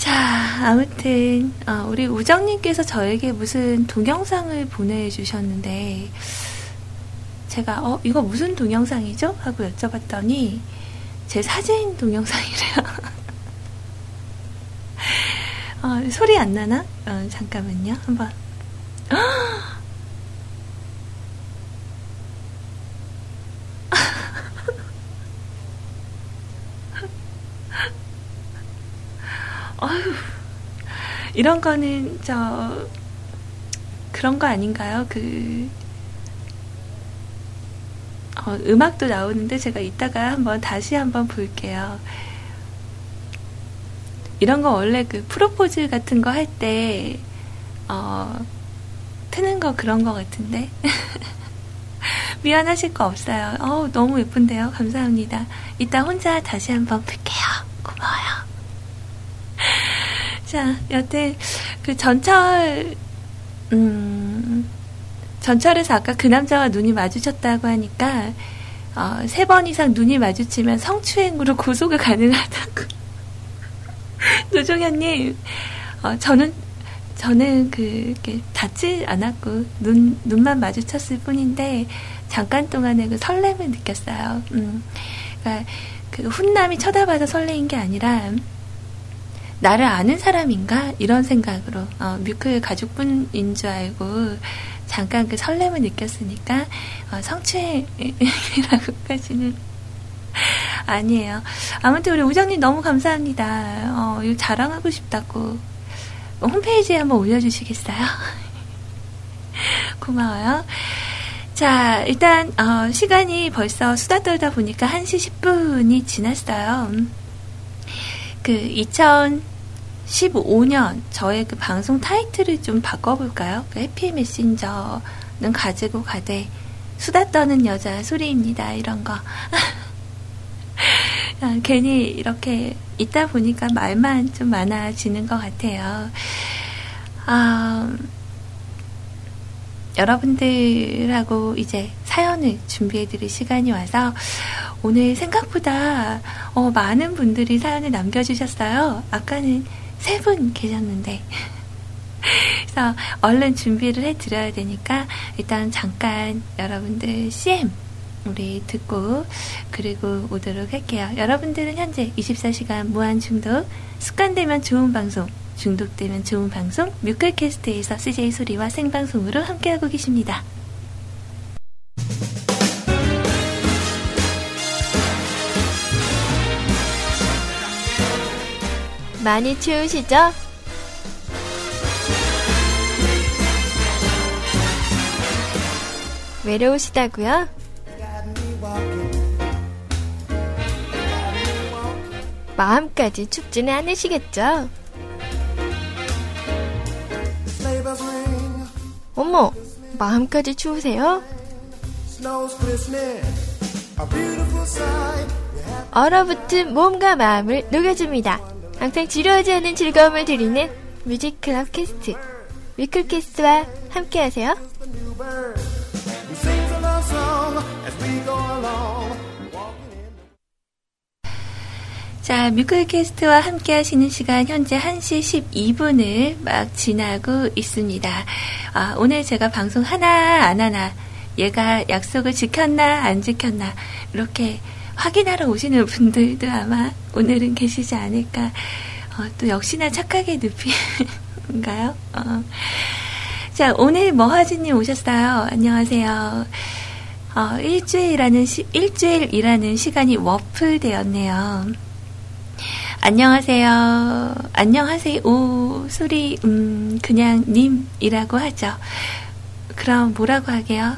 자, 아무튼, 어, 우리 우정님께서 저에게 무슨 동영상을 보내주셨는데, 제가, 어, 이거 무슨 동영상이죠? 하고 여쭤봤더니, 제 사진 동영상이래요. 어, 소리 안 나나? 어, 잠깐만요. 한번. 어휴, 이런 거는 저 그런 거 아닌가요? 그 어, 음악도 나오는데 제가 이따가 한번 다시 한번 볼게요. 이런 거 원래 그 프로포즈 같은 거 할 때, 어, 트는 거 그런 거 같은데. 미안하실 거 없어요. 어 너무 예쁜데요. 감사합니다. 이따 혼자 다시 한번 볼게요. 고마워요. 자, 여튼, 그 전철, 음, 전철에서 아까 그 남자와 눈이 마주쳤다고 하니까 어, 세 번 이상 눈이 마주치면 성추행으로 고소가 가능하다고. 노종현님, 어, 저는 저는 그 닿지 않았고 눈 눈만 마주쳤을 뿐인데 잠깐 동안에 그 설렘을 느꼈어요. 음, 그러니까 그 훈남이 쳐다봐서 설레인 게 아니라 나를 아는 사람인가 이런 생각으로 어, 뮤클 가족분인 줄 알고 잠깐 그 설렘을 느꼈으니까 어, 성추행이라고까지는 아니에요. 아무튼 우리 우정님 너무 감사합니다. 어, 이거 자랑하고 싶다고 홈페이지에 한번 올려주시겠어요? 고마워요. 자, 일단 어, 시간이 벌써 수다 떨다 보니까 1시 10분이 지났어요. 그 2015년 저의 그 방송 타이틀을 좀 바꿔볼까요? 그 해피 메신저는 가지고 가되 수다 떠는 여자 소리입니다. 이런 거. 아, 괜히 이렇게 있다 보니까 말만 좀 많아지는 것 같아요. 아, 여러분들하고 이제 사연을 준비해드릴 시간이 와서 오늘 생각보다 어, 많은 분들이 사연을 남겨주셨어요. 아까는 세 분 계셨는데. 그래서 얼른 준비를 해드려야 되니까 일단 잠깐 여러분들 CM 우리 듣고 그리고 오도록 할게요. 여러분들은 현재 24시간 무한 중독 습관되면 좋은 방송 중독되면 좋은 방송 뮤클캐스트에서 CJ 소리와 생방송으로 함께하고 계십니다. 많이 추우시죠? 외로우시다고요? 마음까지 춥지는 않으시겠죠? 어머, 마음까지 추우세요? 얼어붙은 몸과 마음을 녹여줍니다. 항상 지루하지 않은 즐거움을 드리는 뮤직클럽 캐스트. 위클캐스트와 함께하세요. 자, 뮤클캐스트와 함께 하시는 시간 현재 1시 12분을 막 지나고 있습니다. 아, 오늘 제가 방송 하나 안 하나 얘가 약속을 지켰나 안 지켰나 이렇게 확인하러 오시는 분들도 아마 오늘은 계시지 않을까. 어, 또 역시나 착하게 눕히인가요? 어. 자, 오늘 머하진님 오셨어요. 안녕하세요. 어, 일주일이라는 시, 일주일이라는 시간이 워플 되었네요. 안녕하세요. 안녕하세요. 오, 소리, 음, 그냥 님이라고 하죠. 그럼 뭐라고 하게요?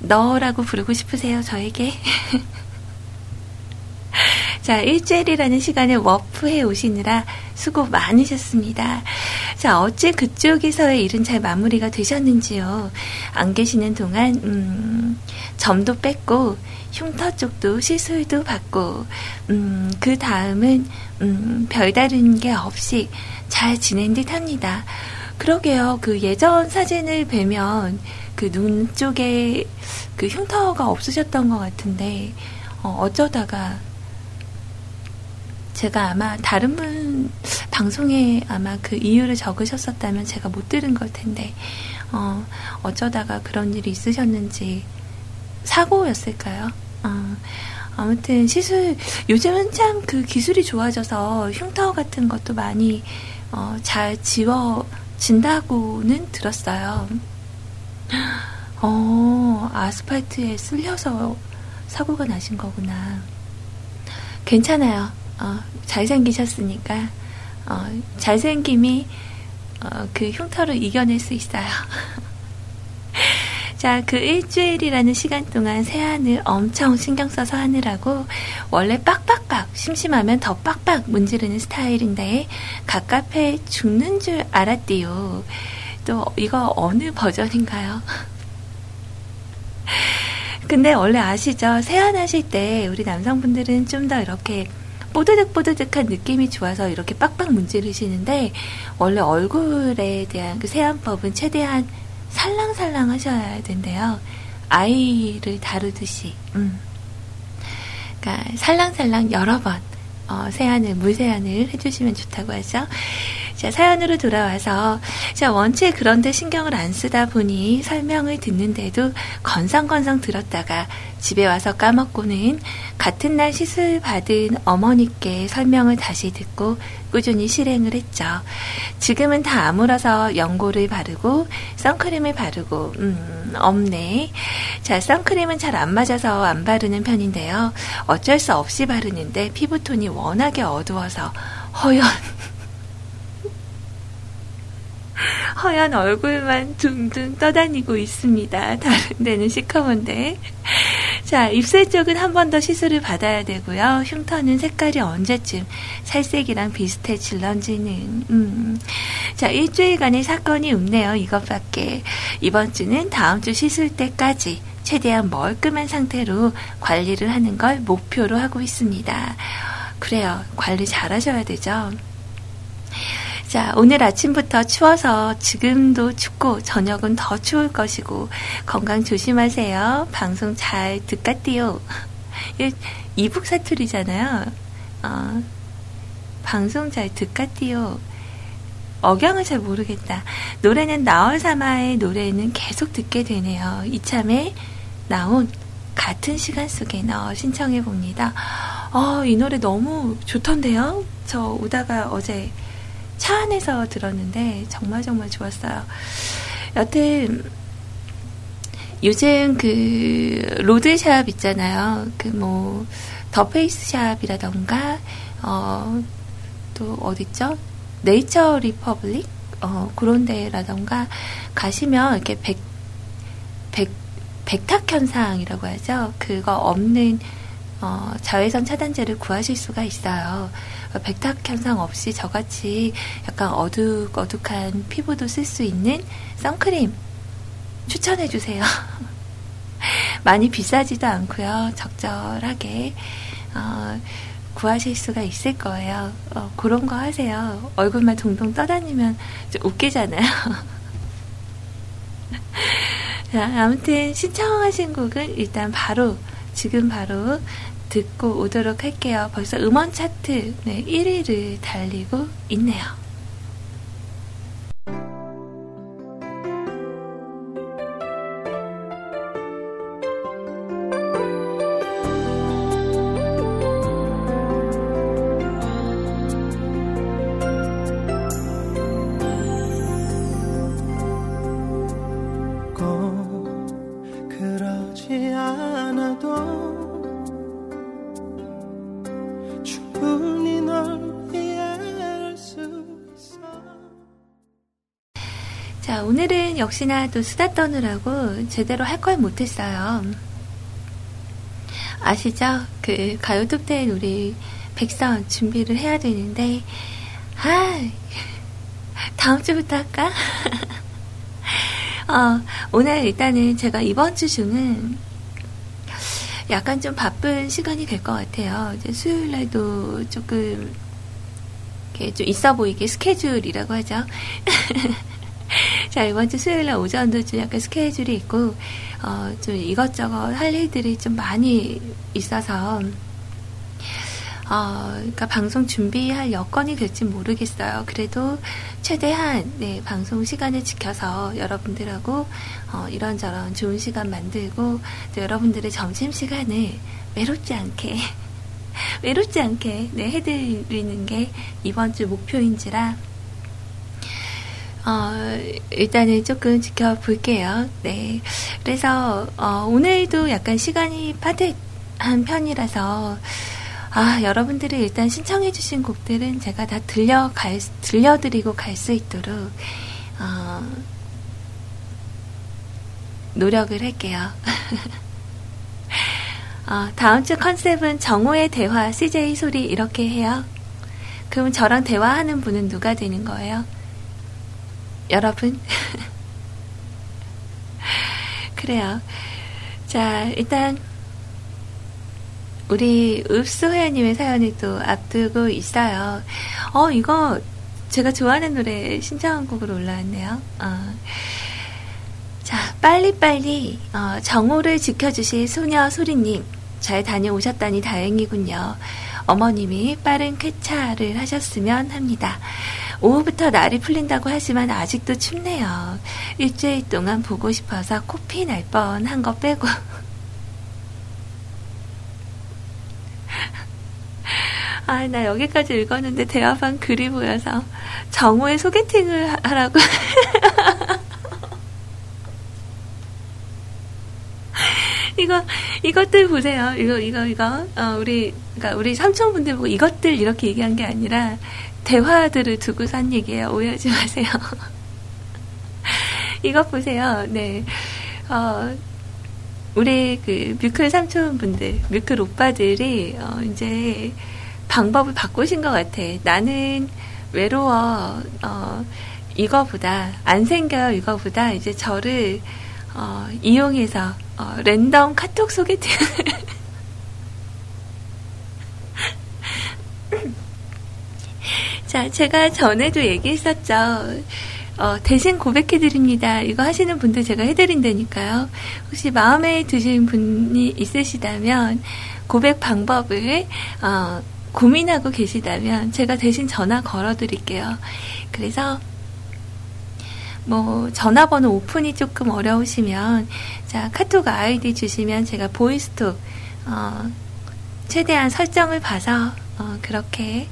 너라고 부르고 싶으세요, 저에게? 자, 일주일이라는 시간에 워프해 오시느라 수고 많으셨습니다. 자, 어째 그쪽에서의 일은 잘 마무리가 되셨는지요? 안 계시는 동안, 음, 점도 뺐고, 흉터 쪽도 시술도 받고, 음, 그 다음은, 음, 별다른 게 없이 잘 지낸 듯 합니다. 그러게요. 그 예전 사진을 뵈면 그 눈 쪽에 그 흉터가 없으셨던 것 같은데, 어, 어쩌다가 제가 아마 다른 분 방송에 아마 그 이유를 적으셨었다면 제가 못 들은 걸 텐데, 어, 어쩌다가 그런 일이 있으셨는지 사고였을까요? 어, 아무튼 시술 요즘은 참 그 기술이 좋아져서 흉터 같은 것도 많이 어, 잘 지워진다고는 들었어요. 어, 아스팔트에 쓸려서 사고가 나신 거구나. 괜찮아요. 어, 잘생기셨으니까, 어, 잘생김이, 어, 그 흉터를 이겨낼 수 있어요. 자, 그 일주일이라는 시간 동안 세안을 엄청 신경 써서 하느라고 원래 빡빡빡 심심하면 더 빡빡 문지르는 스타일인데 갑갑해 죽는 줄 알았디요. 또 이거 어느 버전인가요? 근데 원래 아시죠? 세안하실 때 우리 남성분들은 좀 더 이렇게 뽀드득뽀드득한 느낌이 좋아서 이렇게 빡빡 문지르시는데 원래 얼굴에 대한 그 세안법은 최대한 살랑살랑 하셔야 된대요. 아이를 다루듯이. 음. 그러니까 살랑살랑 여러 번 어, 세안을 물세안을 해주시면 좋다고 하죠. 자 사연으로 돌아와서 자 원체 그런데 신경을 안 쓰다 보니 설명을 듣는데도 건성건성 들었다가 집에 와서 까먹고는 같은 날 시술 받은 어머니께 설명을 다시 듣고 꾸준히 실행을 했죠. 지금은 다 아물어서 연고를 바르고 선크림을 바르고 음, 없네. 자 선크림은 잘 안 맞아서 안 바르는 편인데요. 어쩔 수 없이 바르는데 피부톤이 워낙에 어두워서 허연 허연 얼굴만 둥둥 떠다니고 있습니다. 다른 데는 시커먼데. 자, 입술 쪽은 한 번 더 시술을 받아야 되고요. 흉터는 색깔이 언제쯤 살색이랑 비슷해질런지는. 음. 자, 일주일간의 사건이 없네요. 이것밖에. 이번 주는 다음 주 시술 때까지 최대한 멀끔한 상태로 관리를 하는 걸 목표로 하고 있습니다. 그래요. 관리 잘 하셔야 되죠. 자, 오늘 아침부터 추워서 지금도 춥고 저녁은 더 추울 것이고 건강 조심하세요. 방송 잘 듣겠디요. 이북 사투리잖아요. 어, 방송 잘 듣겠디요. 억양을 잘 모르겠다. 노래는 나얼사마의 노래는 계속 듣게 되네요. 이참에 나온 같은 시간 속에 넣어 신청해 봅니다. 어, 이 노래 너무 좋던데요? 저 오다가 어제 차 안에서 들었는데 정말 정말 좋았어요. 여튼 요즘 그 road shop 있잖아요. 그 뭐 더 페이스 샵이라던가 어 또 어딨죠? 네이처 리퍼블릭 어 그런 데라던가 가시면 이렇게 백, 백, 백탁 현상이라고 하죠. 그거 없는 어, 자외선 차단제를 구하실 수가 있어요. 백탁 현상 없이 저같이 약간 어둑 어둑한 피부도 쓸 수 있는 선크림 추천해 주세요. 많이 비싸지도 않고요. 적절하게 어, 구하실 수가 있을 거예요. 어, 그런 거 하세요. 얼굴만 동동 떠다니면 좀 웃기잖아요. 자, 아무튼 신청하신 곡은 일단 바로 지금 바로 듣고 오도록 할게요. 벌써 음원 차트 네, 1위를 달리고 있네요. 역시나 또 수다 떠느라고 제대로 할 걸 못했어요. 아시죠? 그 가요 톱텐 우리 백선 준비를 해야 되는데, 아, 다음 주부터 할까? 어, 오늘 일단은 제가 이번 주 중은 약간 좀 바쁜 시간이 될 것 같아요. 이제 수요일 날도 조금 이렇게 좀 있어 보이게 스케줄이라고 하죠. 자, 이번 주 수요일 날 오전도 좀 약간 스케줄이 있고, 어, 좀 이것저것 할 일들이 좀 많이 있어서, 어, 그러니까 방송 준비할 여건이 될지 모르겠어요. 그래도 최대한 네, 방송 시간을 지켜서 여러분들하고 어, 이런저런 좋은 시간 만들고 또 여러분들의 점심 시간을 외롭지 않게 외롭지 않게 네, 해드리는 게 이번 주 목표인지라 어, 일단은 조금 지켜볼게요. 네. 그래서, 어, 오늘도 약간 시간이 빠듯한 편이라서, 아, 여러분들이 일단 신청해주신 곡들은 제가 다 들려갈, 들려드리고 갈 수 있도록, 어, 노력을 할게요. 어, 다음 주 컨셉은 정오의 대화, CJ 소리 이렇게 해요. 그럼 저랑 대화하는 분은 누가 되는 거예요? 여러분? 그래요. 자, 일단, 우리 읍수회원님의 사연이 또 앞두고 있어요. 어, 이거 제가 좋아하는 노래 신청한 곡으로 올라왔네요. 어. 자, 빨리빨리, 어, 정오를 지켜주실 소녀 소리님. 잘 다녀오셨다니 다행이군요. 어머님이 빠른 쾌차를 하셨으면 합니다. 오후부터 날이 풀린다고 하지만 아직도 춥네요. 일주일 동안 보고 싶어서 코피 날 뻔한 거 빼고. 아, 나 여기까지 읽었는데 대화방 글이 보여서 정오에 소개팅을 하- 하라고. 이거 이것들 보세요. 이거 이거 이거 어, 우리 그러니까 우리 삼촌분들 보고 이것들 이렇게 얘기한 게 아니라 대화들을 두고 산 얘기예요. 오해하지 마세요. 이것 보세요. 네. 어, 우리 그 뮤클 삼촌분들, 뮤클 오빠들이 어, 이제 방법을 바꾸신 것 같아. 나는 외로워. 어, 이거보다 안 생겨요. 이거보다 이제 저를 어, 이용해서 어, 랜덤 카톡 소개팅 자, 제가 전에도 얘기했었죠. 어, 대신 고백해드립니다. 이거 하시는 분들 제가 해드린다니까요. 혹시 마음에 드신 분이 있으시다면 고백 방법을 어, 고민하고 계시다면 제가 대신 전화 걸어드릴게요. 그래서 뭐 전화번호 오픈이 조금 어려우시면 자 카톡 아이디 주시면 제가 보이스톡 어, 최대한 설정을 봐서 어, 그렇게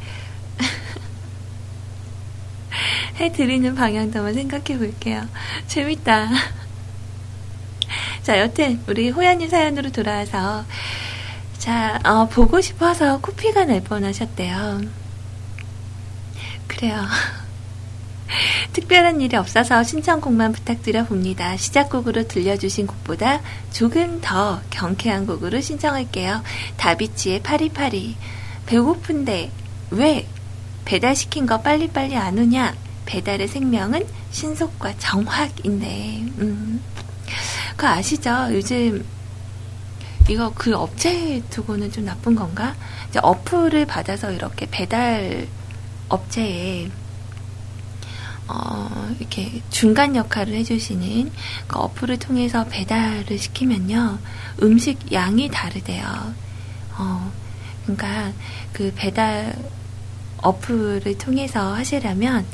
해드리는 방향도 한번 생각해 볼게요. 재밌다. 자, 여튼, 우리 호야님 사연으로 돌아와서, 자, 어, 보고 싶어서 코피가 날 뻔 하셨대요. 그래요. 특별한 일이 없어서 신청곡만 부탁드려 봅니다. 시작곡으로 들려주신 곡보다 조금 더 경쾌한 곡으로 신청할게요. 다비치의 파리파리. 배고픈데, 왜? 배달시킨 거 빨리빨리 안 오냐? 배달의 생명은 신속과 정확인데, 음. 그거 아시죠? 요즘 이거 그 업체 두고는 좀 나쁜 건가? 이제 어플을 받아서 이렇게 배달 업체에 어, 이렇게 중간 역할을 해주시는 그 어플을 통해서 배달을 시키면요, 음식 양이 다르대요. 어, 그러니까 그 배달 어플을 통해서 하시려면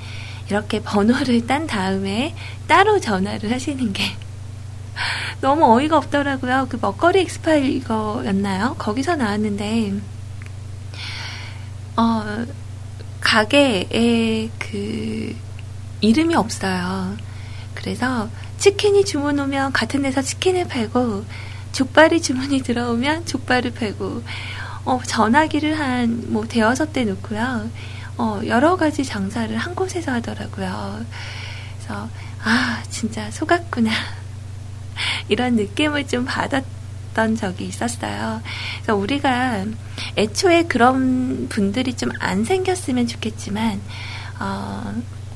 이렇게 번호를 딴 다음에 따로 전화를 하시는 게 너무 어이가 없더라고요. 그 먹거리 엑스파일 이거였나요? 거기서 나왔는데, 어, 가게에 그 이름이 없어요. 그래서 치킨이 주문 오면 같은 데서 치킨을 팔고, 족발이 주문이 들어오면 족발을 팔고, 어, 전화기를 한, 뭐, 대여섯 대 놓고요. 어, 여러 가지 장사를 한 곳에서 하더라고요. 그래서, 아, 진짜 속았구나. 이런 느낌을 좀 받았던 적이 있었어요. 그래서 우리가 애초에 그런 분들이 좀 안 생겼으면 좋겠지만, 어,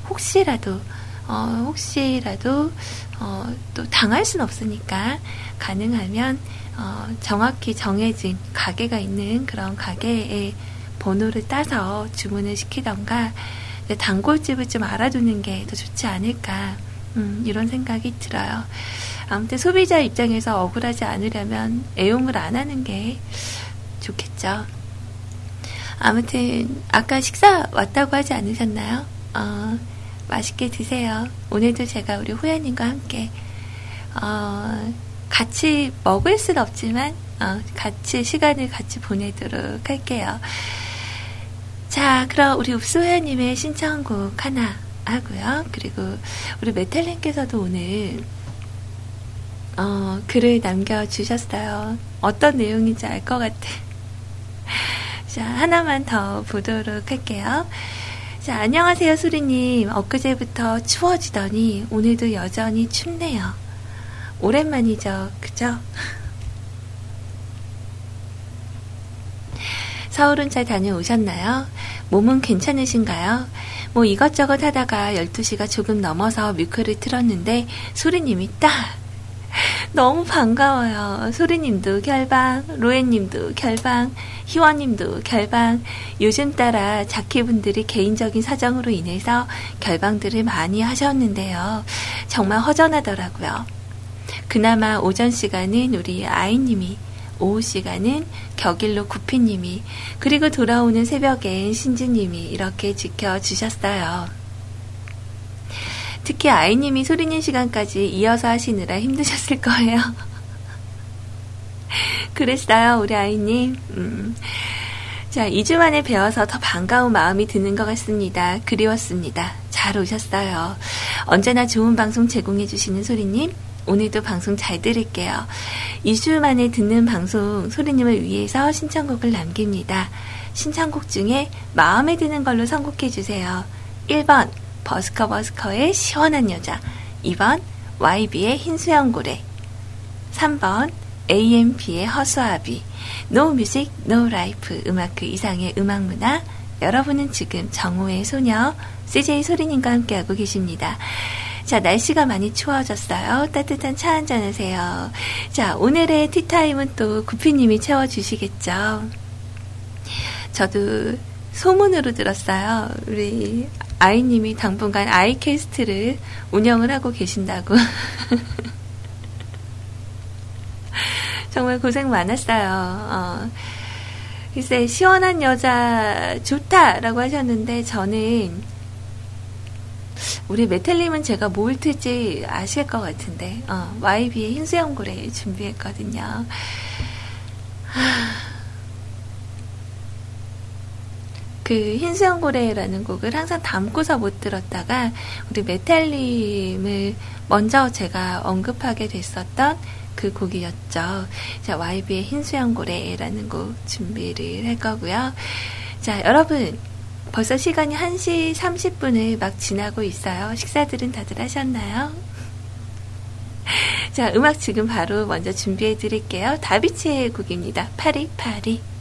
혹시라도, 어, 혹시라도, 어, 또 당할 순 없으니까, 가능하면, 어, 정확히 정해진 가게가 있는 그런 가게에 번호를 따서 주문을 시키던가, 단골집을 좀 알아두는 게 더 좋지 않을까, 음, 이런 생각이 들어요. 아무튼 소비자 입장에서 억울하지 않으려면 애용을 안 하는 게 좋겠죠. 아무튼 아까 식사 왔다고 하지 않으셨나요? 어, 맛있게 드세요. 오늘도 제가 우리 호야님과 함께 어, 같이 먹을 순 없지만 어, 같이 시간을 같이 보내도록 할게요. 자, 그럼 우리 읍소야님의 신청곡 하나 하고요. 그리고 우리 메탈님께서도 오늘 어, 글을 남겨주셨어요. 어떤 내용인지 알 것 같아. 자, 하나만 더 보도록 할게요. 자, 안녕하세요, 수리님. 엊그제부터 추워지더니 오늘도 여전히 춥네요. 오랜만이죠, 그죠? 서울은 잘 다녀오셨나요? 몸은 괜찮으신가요? 뭐 이것저것 하다가 12시가 조금 넘어서 뮤크를 틀었는데 소리님이 딱 너무 반가워요. 소리님도 결방, 로엔님도 결방, 희원님도 결방. 요즘 따라 자키분들이 개인적인 사정으로 인해서 결방들을 많이 하셨는데요. 정말 허전하더라고요. 그나마 오전 시간은 우리 아이님이, 오후 시간은 격일로 구피님이, 그리고 돌아오는 새벽엔 신지님이 이렇게 지켜주셨어요. 특히 아이님이 소리님 시간까지 이어서 하시느라 힘드셨을 거예요. 그랬어요, 우리 아이님. 음. 자, 2주 만에 배워서 더 반가운 마음이 드는 것 같습니다. 그리웠습니다. 잘 오셨어요. 언제나 좋은 방송 제공해주시는 소리님, 오늘도 방송 잘 들을게요. 2주 만에 듣는 방송 소리님을 위해서 신청곡을 남깁니다. 신청곡 중에 마음에 드는 걸로 선곡해주세요. 1번, 버스커 버스커의 시원한 여자 2번 YB의 흰수염고래 3번 AMP의 허수아비 No Music, No Life 음악 그 이상의 음악문화 여러분은 지금 정오의 소녀 CJ 소리님과 함께하고 계십니다. 자, 날씨가 많이 추워졌어요. 따뜻한 차 한잔 하세요. 자, 오늘의 티타임은 또 구피님이 채워주시겠죠. 저도 소문으로 들었어요. 우리 아이님이 당분간 아이캐스트를 운영을 하고 계신다고. 정말 고생 많았어요. 어. 글쎄, 시원한 여자 좋다라고 하셨는데, 저는, 우리 메텔님은 제가 뭘 틀지 아실 것 같은데, 어, YB의 흰수염고래 준비했거든요. 하... 그 흰수염 고래라는 곡을 항상 담고서 못 들었다가 우리 메탈님을 먼저 제가 언급하게 됐었던 그 곡이었죠. 자, YB의 흰수염 고래라는 곡 준비를 할 거고요. 자, 여러분. 벌써 시간이 1시 30분을 막 지나고 있어요. 식사들은 다들 하셨나요? 자, 음악 지금 바로 먼저 준비해 드릴게요. 다비치의 곡입니다. 파리 파리.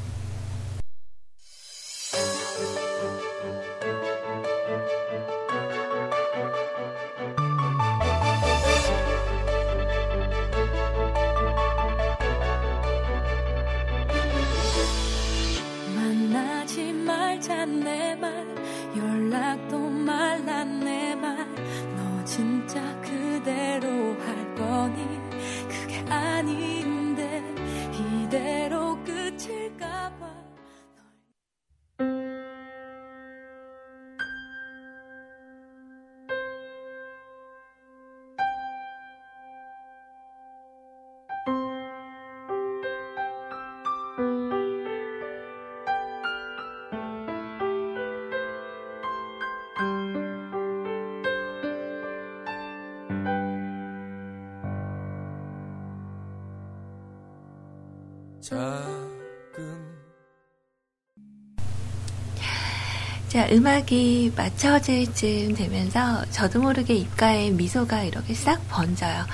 자, 음악이 맞춰질 쯤 되면서 저도 모르게 입가에 미소가 이렇게 싹 번져요.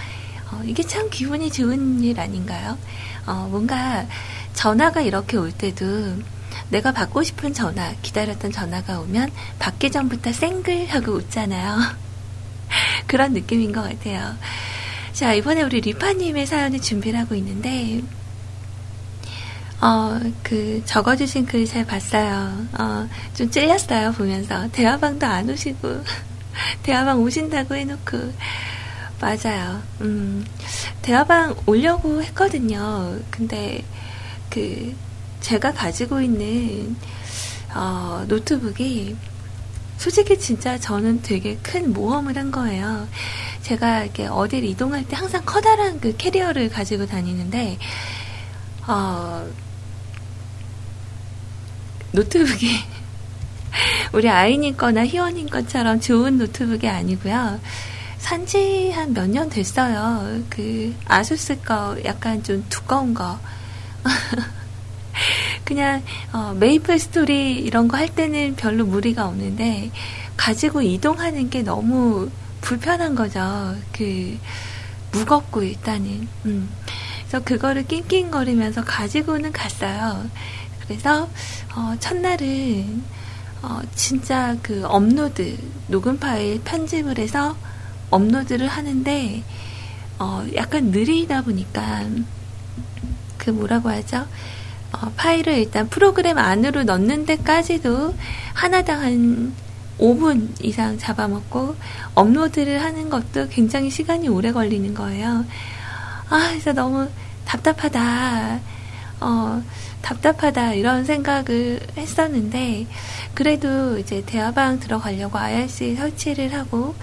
어, 이게 참 기분이 좋은 일 아닌가요? 어, 뭔가 전화가 이렇게 올 때도 내가 받고 싶은 전화, 기다렸던 전화가 오면 받기 전부터 쌩글 하고 웃잖아요. 그런 느낌인 것 같아요. 자, 이번에 우리 리파님의 사연을 준비를 하고 있는데, 어, 그, 적어주신 글 잘 봤어요. 어, 좀 찔렸어요, 보면서. 대화방도 안 오시고, 대화방 오신다고 해놓고, 맞아요. 음, 대화방 오려고 했거든요. 근데, 그, 제가 가지고 있는, 어, 노트북이, 솔직히 진짜 저는 되게 큰 모험을 한 거예요. 제가 이렇게 어딜 이동할 때 항상 커다란 그 캐리어를 가지고 다니는데, 어, 노트북이 우리 아이님 거나 희원님 것처럼 좋은 노트북이 아니고요. 산지 한 몇 년 됐어요. 그 아수스 거 약간 좀 두꺼운 거. 그냥 어, 메이플 스토리 이런 거 할 때는 별로 무리가 없는데 가지고 이동하는 게 너무 불편한 거죠. 그 무겁고 일단은. 음. 그래서 그거를 낑낑거리면서 가지고는 갔어요. 그래서 어, 첫날은 어, 진짜 그 업로드 녹음 파일 편집을 해서 업로드를 하는데 어, 약간 느리다 보니까 그 뭐라고 하죠? 어, 파일을 일단 프로그램 안으로 넣는 데까지도 하나당 한 5분 이상 잡아먹고 업로드를 하는 것도 굉장히 시간이 오래 걸리는 거예요. 아, 그래서 너무 답답하다. 어, 답답하다. 이런 생각을 했었는데, 그래도 이제 대화방 들어가려고 IRC 설치를 하고,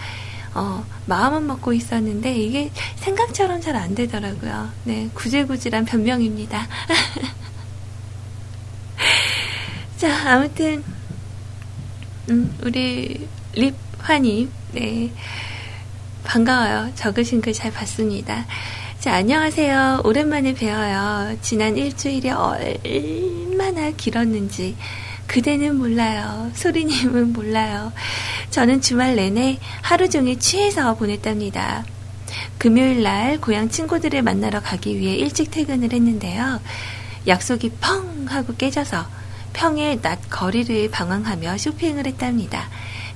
어, 마음은 먹고 있었는데, 이게 생각처럼 잘 안 되더라고요. 네, 구질구질한 변명입니다. 자, 아무튼, 음, 우리 립화님, 네. 반가워요. 적으신 글 잘 봤습니다. 자, 안녕하세요. 오랜만에 뵈어요. 지난 일주일이 얼마나 길었는지. 그대는 몰라요. 소리님은 몰라요. 저는 주말 내내 하루 종일 취해서 보냈답니다. 금요일 날 고향 친구들을 만나러 가기 위해 일찍 퇴근을 했는데요. 약속이 펑 하고 깨져서 평일 낮 거리를 방황하며 쇼핑을 했답니다.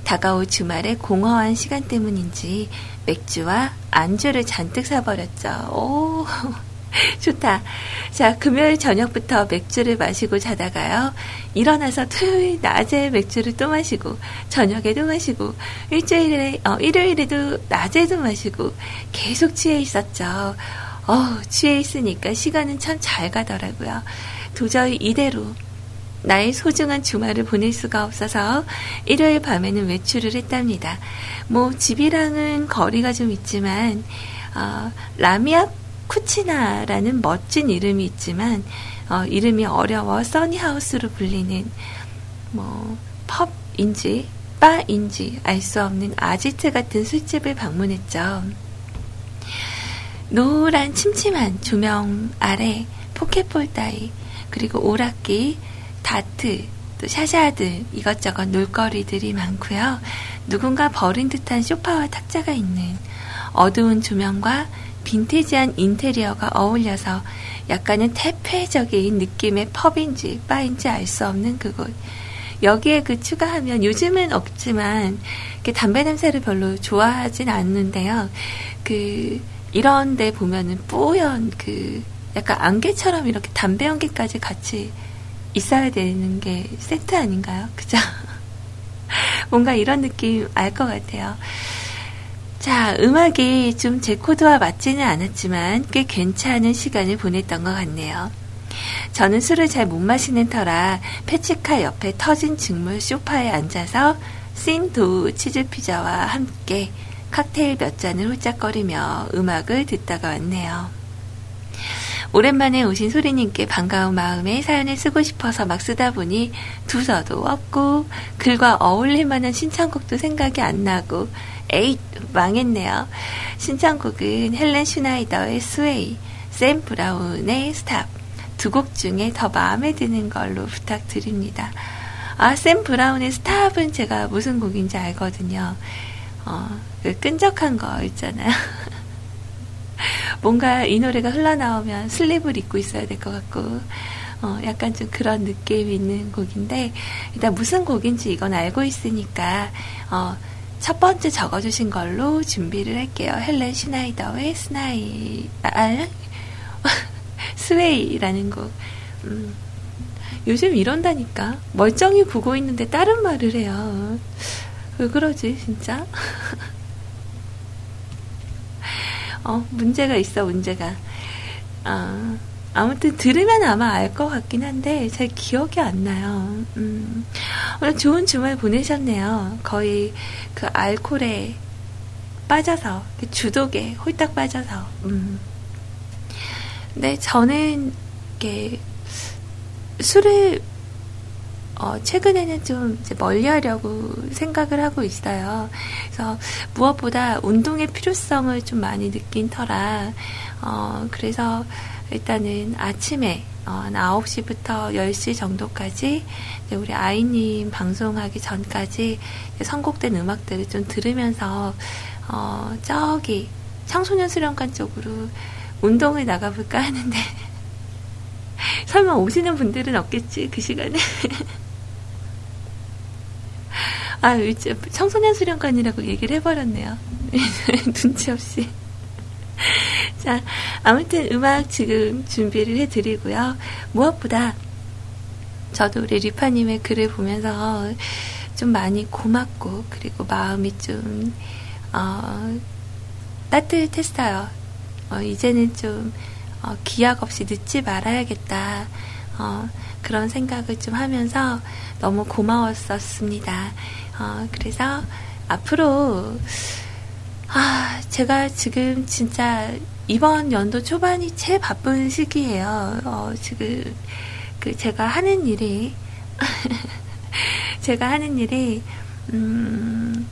다가올 주말에 공허한 시간 때문인지 맥주와 안주를 잔뜩 사버렸죠. 오, 좋다. 자, 금요일 저녁부터 맥주를 마시고 자다가요. 일어나서 토요일 낮에 맥주를 또 마시고, 저녁에도 마시고, 일주일에, 어, 일요일에도 낮에도 마시고, 계속 취해 있었죠. 어, 취해 있으니까 시간은 참 잘 가더라고요. 도저히 이대로 나의 소중한 주말을 보낼 수가 없어서 일요일 밤에는 외출을 했답니다. 뭐 집이랑은 거리가 좀 있지만 어, 라미아 쿠치나라는 멋진 이름이 있지만 어, 이름이 어려워 써니하우스로 불리는 뭐 펍인지 바인지 알 수 없는 아지트 같은 술집을 방문했죠. 노란 침침한 조명 아래 포켓볼 따위 그리고 오락기 다트, 또 샤샤드 이것저것 놀거리들이 많고요. 누군가 버린 듯한 소파와 탁자가 있는 어두운 조명과 빈티지한 인테리어가 어울려서 약간은 퇴폐적인 느낌의 펍인지 바인지 알 수 없는 그곳. 여기에 그 추가하면 요즘은 없지만 담배 냄새를 별로 좋아하진 않는데요. 그 이런 데 보면은 뽀얀 그 약간 안개처럼 이렇게 담배 연기까지 같이 있어야 되는 게 세트 아닌가요? 그죠? 뭔가 이런 느낌 알 것 같아요. 자, 음악이 좀 제 코드와 맞지는 않았지만 꽤 괜찮은 시간을 보냈던 것 같네요. 저는 술을 잘 못 마시는 터라 패치카 옆에 터진 직물 소파에 앉아서 thin dough 치즈 피자와 함께 칵테일 몇 잔을 홀짝거리며 음악을 듣다가 왔네요. 오랜만에 오신 소리님께 반가운 마음에 사연을 쓰고 싶어서 막 쓰다 보니 두서도 없고 글과 어울릴 만한 신청곡도 생각이 안 나고 에잇 망했네요. 신청곡은 헬렌 슈나이더의 Sway, 샘 브라운의 Stop 두 곡 중에 더 마음에 드는 걸로 부탁드립니다. 아, 샘 브라운의 Stop은 제가 무슨 곡인지 알거든요. 어, 그 끈적한 거 있잖아요. 뭔가 이 노래가 흘러나오면 슬립을 입고 있어야 될 것 같고, 어, 약간 좀 그런 느낌이 있는 곡인데, 일단 무슨 곡인지 이건 알고 있으니까, 어, 첫 번째 적어주신 걸로 준비를 할게요. 헬렌 슈나이더의 스나이, 아, 아 스웨이라는 곡. 음, 요즘 이런다니까. 멀쩡히 보고 있는데 다른 말을 해요. 왜 그러지, 진짜? 어, 문제가 있어, 문제가. 아, 아무튼 들으면 아마 알 것 같긴 한데 잘 기억이 안 나요. 음, 오늘 좋은 주말 보내셨네요. 거의 그 알코올에 빠져서 그 주독에 홀딱 빠져서. 음. 근데 저는 이게 술을 어, 최근에는 좀 이제 멀리 하려고 생각을 하고 있어요. 그래서 무엇보다 운동의 필요성을 좀 많이 느낀 터라, 어, 그래서 일단은 아침에, 어, 한 9시부터 10시 정도까지 우리 아이님 방송하기 전까지 선곡된 음악들을 좀 들으면서, 어, 저기 청소년 수련관 쪽으로 운동을 나가볼까 하는데, 설마 오시는 분들은 없겠지, 그 시간에. 아, 이제 청소년 수련관이라고 얘기를 해버렸네요. 눈치 없이. 자, 아무튼 음악 지금 준비를 해드리고요. 무엇보다 저도 우리 리파님의 글을 보면서 좀 많이 고맙고, 그리고 마음이 좀, 어, 따뜻했어요. 어, 이제는 좀, 어, 기약 없이 늦지 말아야겠다. 어, 그런 생각을 좀 하면서 너무 고마웠었습니다. 어, 그래서 앞으로 아, 제가 지금 진짜 이번 연도 초반이 제일 바쁜 시기예요. 어, 지금 그 제가 하는 일이 제가 하는 일이 음,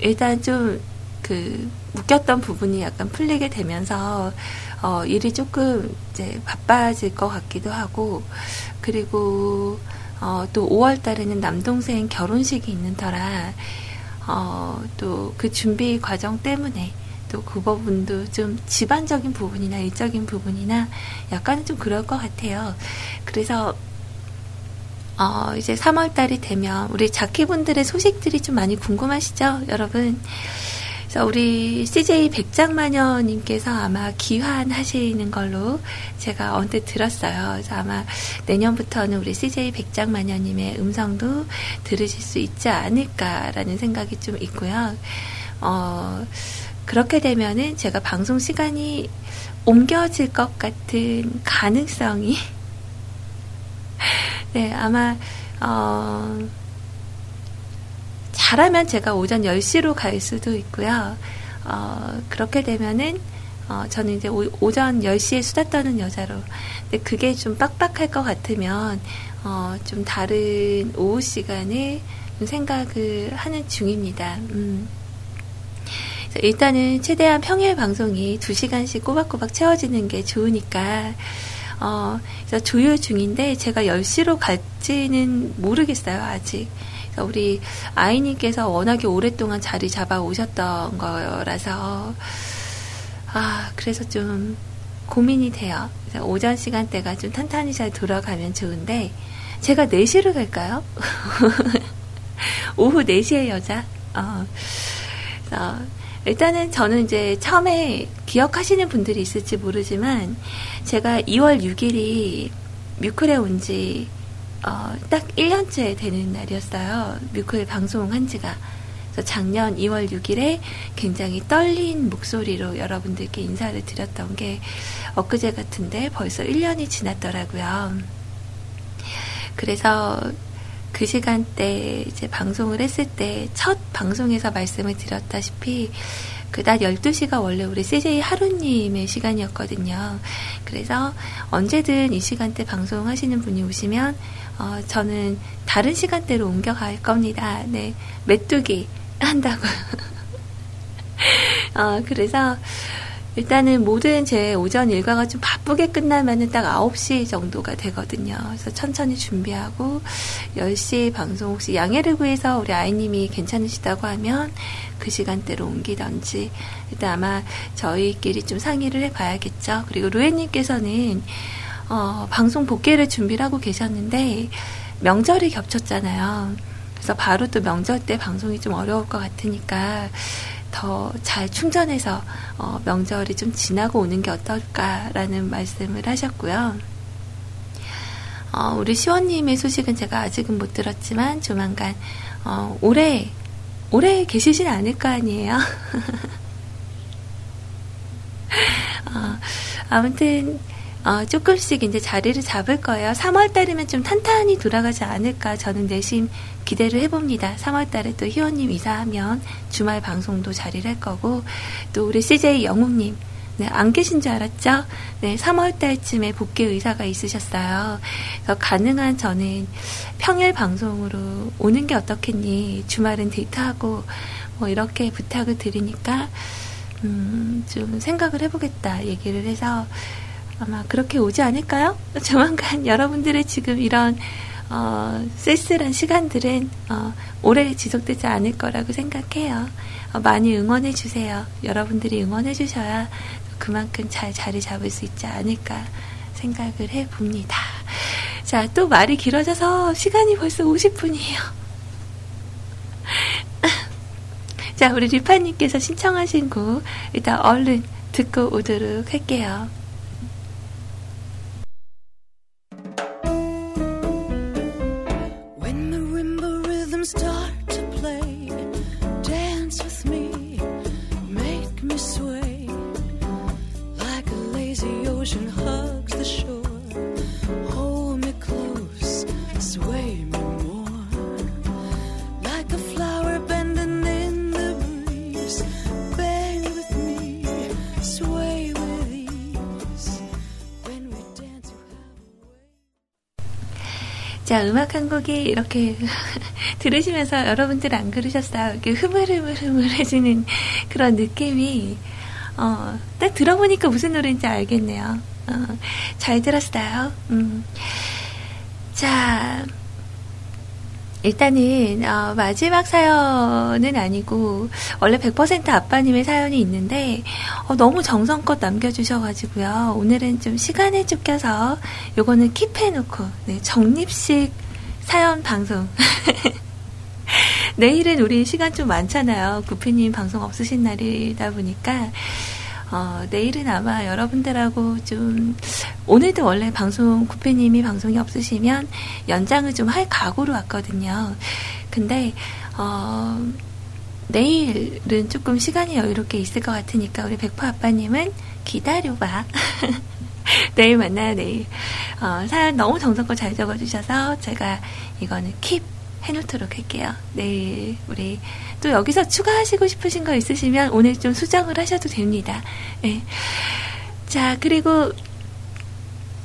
일단 좀 그 묶였던 부분이 약간 풀리게 되면서 어, 일이 조금 이제 바빠질 것 같기도 하고 그리고 어, 또 5월 달에는 남동생 결혼식이 있는 터라, 어, 또 그 준비 과정 때문에 또 그 부분도 좀 집안적인 부분이나 일적인 부분이나 약간은 좀 그럴 것 같아요. 그래서, 어, 이제 3월 달이 되면 우리 자키분들의 소식들이 좀 많이 궁금하시죠? 여러분. 그래서 우리 CJ 백장마녀님께서 아마 기환하시는 걸로 제가 언뜻 들었어요. 그래서 아마 내년부터는 우리 CJ 백장마녀님의 음성도 들으실 수 있지 않을까라는 생각이 좀 있고요. 어, 그렇게 되면은 제가 방송 시간이 옮겨질 것 같은 가능성이 네, 아마 어, 잘하면 제가 오전 10시로 갈 수도 있고요. 어, 그렇게 되면은, 어, 저는 이제 오, 전 10시에 수다 떠는 여자로. 근데 그게 좀 빡빡할 것 같으면, 어, 좀 다른 오후 시간을 좀 생각을 하는 중입니다. 음. 일단은 최대한 평일 방송이 2시간씩 꼬박꼬박 채워지는 게 좋으니까, 어, 조율 중인데 제가 10시로 갈지는 모르겠어요, 아직. 우리 아이님께서 워낙에 오랫동안 자리 잡아 오셨던 거라서 아 그래서 좀 고민이 돼요. 오전 시간대가 좀 탄탄히 잘 돌아가면 좋은데 제가 4시로 갈까요? 오후 4시에 여자? 어, 그래서 일단은 저는 이제 처음에 기억하시는 분들이 있을지 모르지만 제가 2월 6일이 뮤클에 온 지 어, 딱 1년째 되는 날이었어요. 뮤클 방송한 지가. 작년 2월 6일에 굉장히 떨린 목소리로 여러분들께 인사를 드렸던 게 엊그제 같은데 벌써 1년이 지났더라고요. 그래서 그 시간대 이제 방송을 했을 때 첫 방송에서 말씀을 드렸다시피 그낮 12시가 원래 우리 CJ 하루님의 시간이었거든요. 그래서 언제든 이 시간대 방송하시는 분이 오시면 어, 저는 다른 시간대로 옮겨갈 겁니다. 네, 메뚜기 한다고. 어, 그래서 일단은 모든 제 오전 일과가 좀 바쁘게 끝나면은 딱 9시 정도가 되거든요. 그래서 천천히 준비하고 10시 방송 혹시 양해를 구해서 우리 아이님이 괜찮으시다고 하면 그 시간대로 옮기던지 일단 아마 저희끼리 좀 상의를 해봐야겠죠. 그리고 루에님께서는 어, 방송 복귀를 준비를 하고 계셨는데 명절이 겹쳤잖아요. 그래서 바로 또 명절 때 방송이 좀 어려울 것 같으니까 더 잘 충전해서 어, 명절이 좀 지나고 오는 게 어떨까라는 말씀을 하셨고요. 어, 우리 시원님의 소식은 제가 아직은 못 들었지만 조만간 어, 올해 올해 계시진 않을 거 아니에요. 어, 아무튼 어, 조금씩 이제 자리를 잡을 거예요. 3월 달이면 좀 탄탄히 돌아가지 않을까 저는 내심 기대를 해봅니다. 3월 달에 또 희원님 이사하면 주말 방송도 자리를 할 거고 또 우리 CJ 영웅님 네, 안 계신 줄 알았죠? 네, 3월 달쯤에 복귀 의사가 있으셨어요. 그래서 가능한 저는 평일 방송으로 오는 게 어떻겠니? 주말은 데이트하고 뭐 이렇게 부탁을 드리니까 음, 좀 생각을 해보겠다 얘기를 해서 아마 그렇게 오지 않을까요? 조만간 여러분들의 지금 이런 어, 쓸쓸한 시간들은 어, 오래 지속되지 않을 거라고 생각해요. 어, 많이 응원해 주세요. 여러분들이 응원해 주셔야 그만큼 잘 자리 잡을 수 있지 않을까 생각을 해 봅니다. 자, 또 말이 길어져서 시간이 벌써 50분이에요. 자, 우리 리파님께서 신청하신 곡 일단 얼른 듣고 오도록 할게요. 음악 한 곡이 이렇게 들으시면서 여러분들 안 그러셨어요? 이렇게 흐물흐물흐물해지는 그런 느낌이, 어, 딱 들어보니까 무슨 노래인지 알겠네요. 어, 잘 들었어요. 음. 자, 일단은 어, 마지막 사연은 아니고 원래 100% 아빠님의 사연이 있는데 어, 너무 정성껏 남겨주셔가지고요. 오늘은 좀 시간에 쫓겨서 요거는 킵해놓고 네, 정립식 사연 방송. 내일은 우리 시간 좀 많잖아요. 구피님 방송 없으신 날이다 보니까 어, 내일은 아마 여러분들하고 좀, 오늘도 원래 방송, 구피님이 방송이 없으시면 연장을 좀 할 각오로 왔거든요. 근데, 어, 내일은 조금 시간이 여유롭게 있을 것 같으니까 우리 백퍼 아빠님은 기다려봐. 내일 만나요, 내일. 어, 사연 너무 정성껏 잘 적어주셔서 제가 이거는 킵 해놓도록 할게요. 내일 우리 또 여기서 추가하시고 싶으신 거 있으시면 오늘 좀 수정을 하셔도 됩니다. 네. 자, 그리고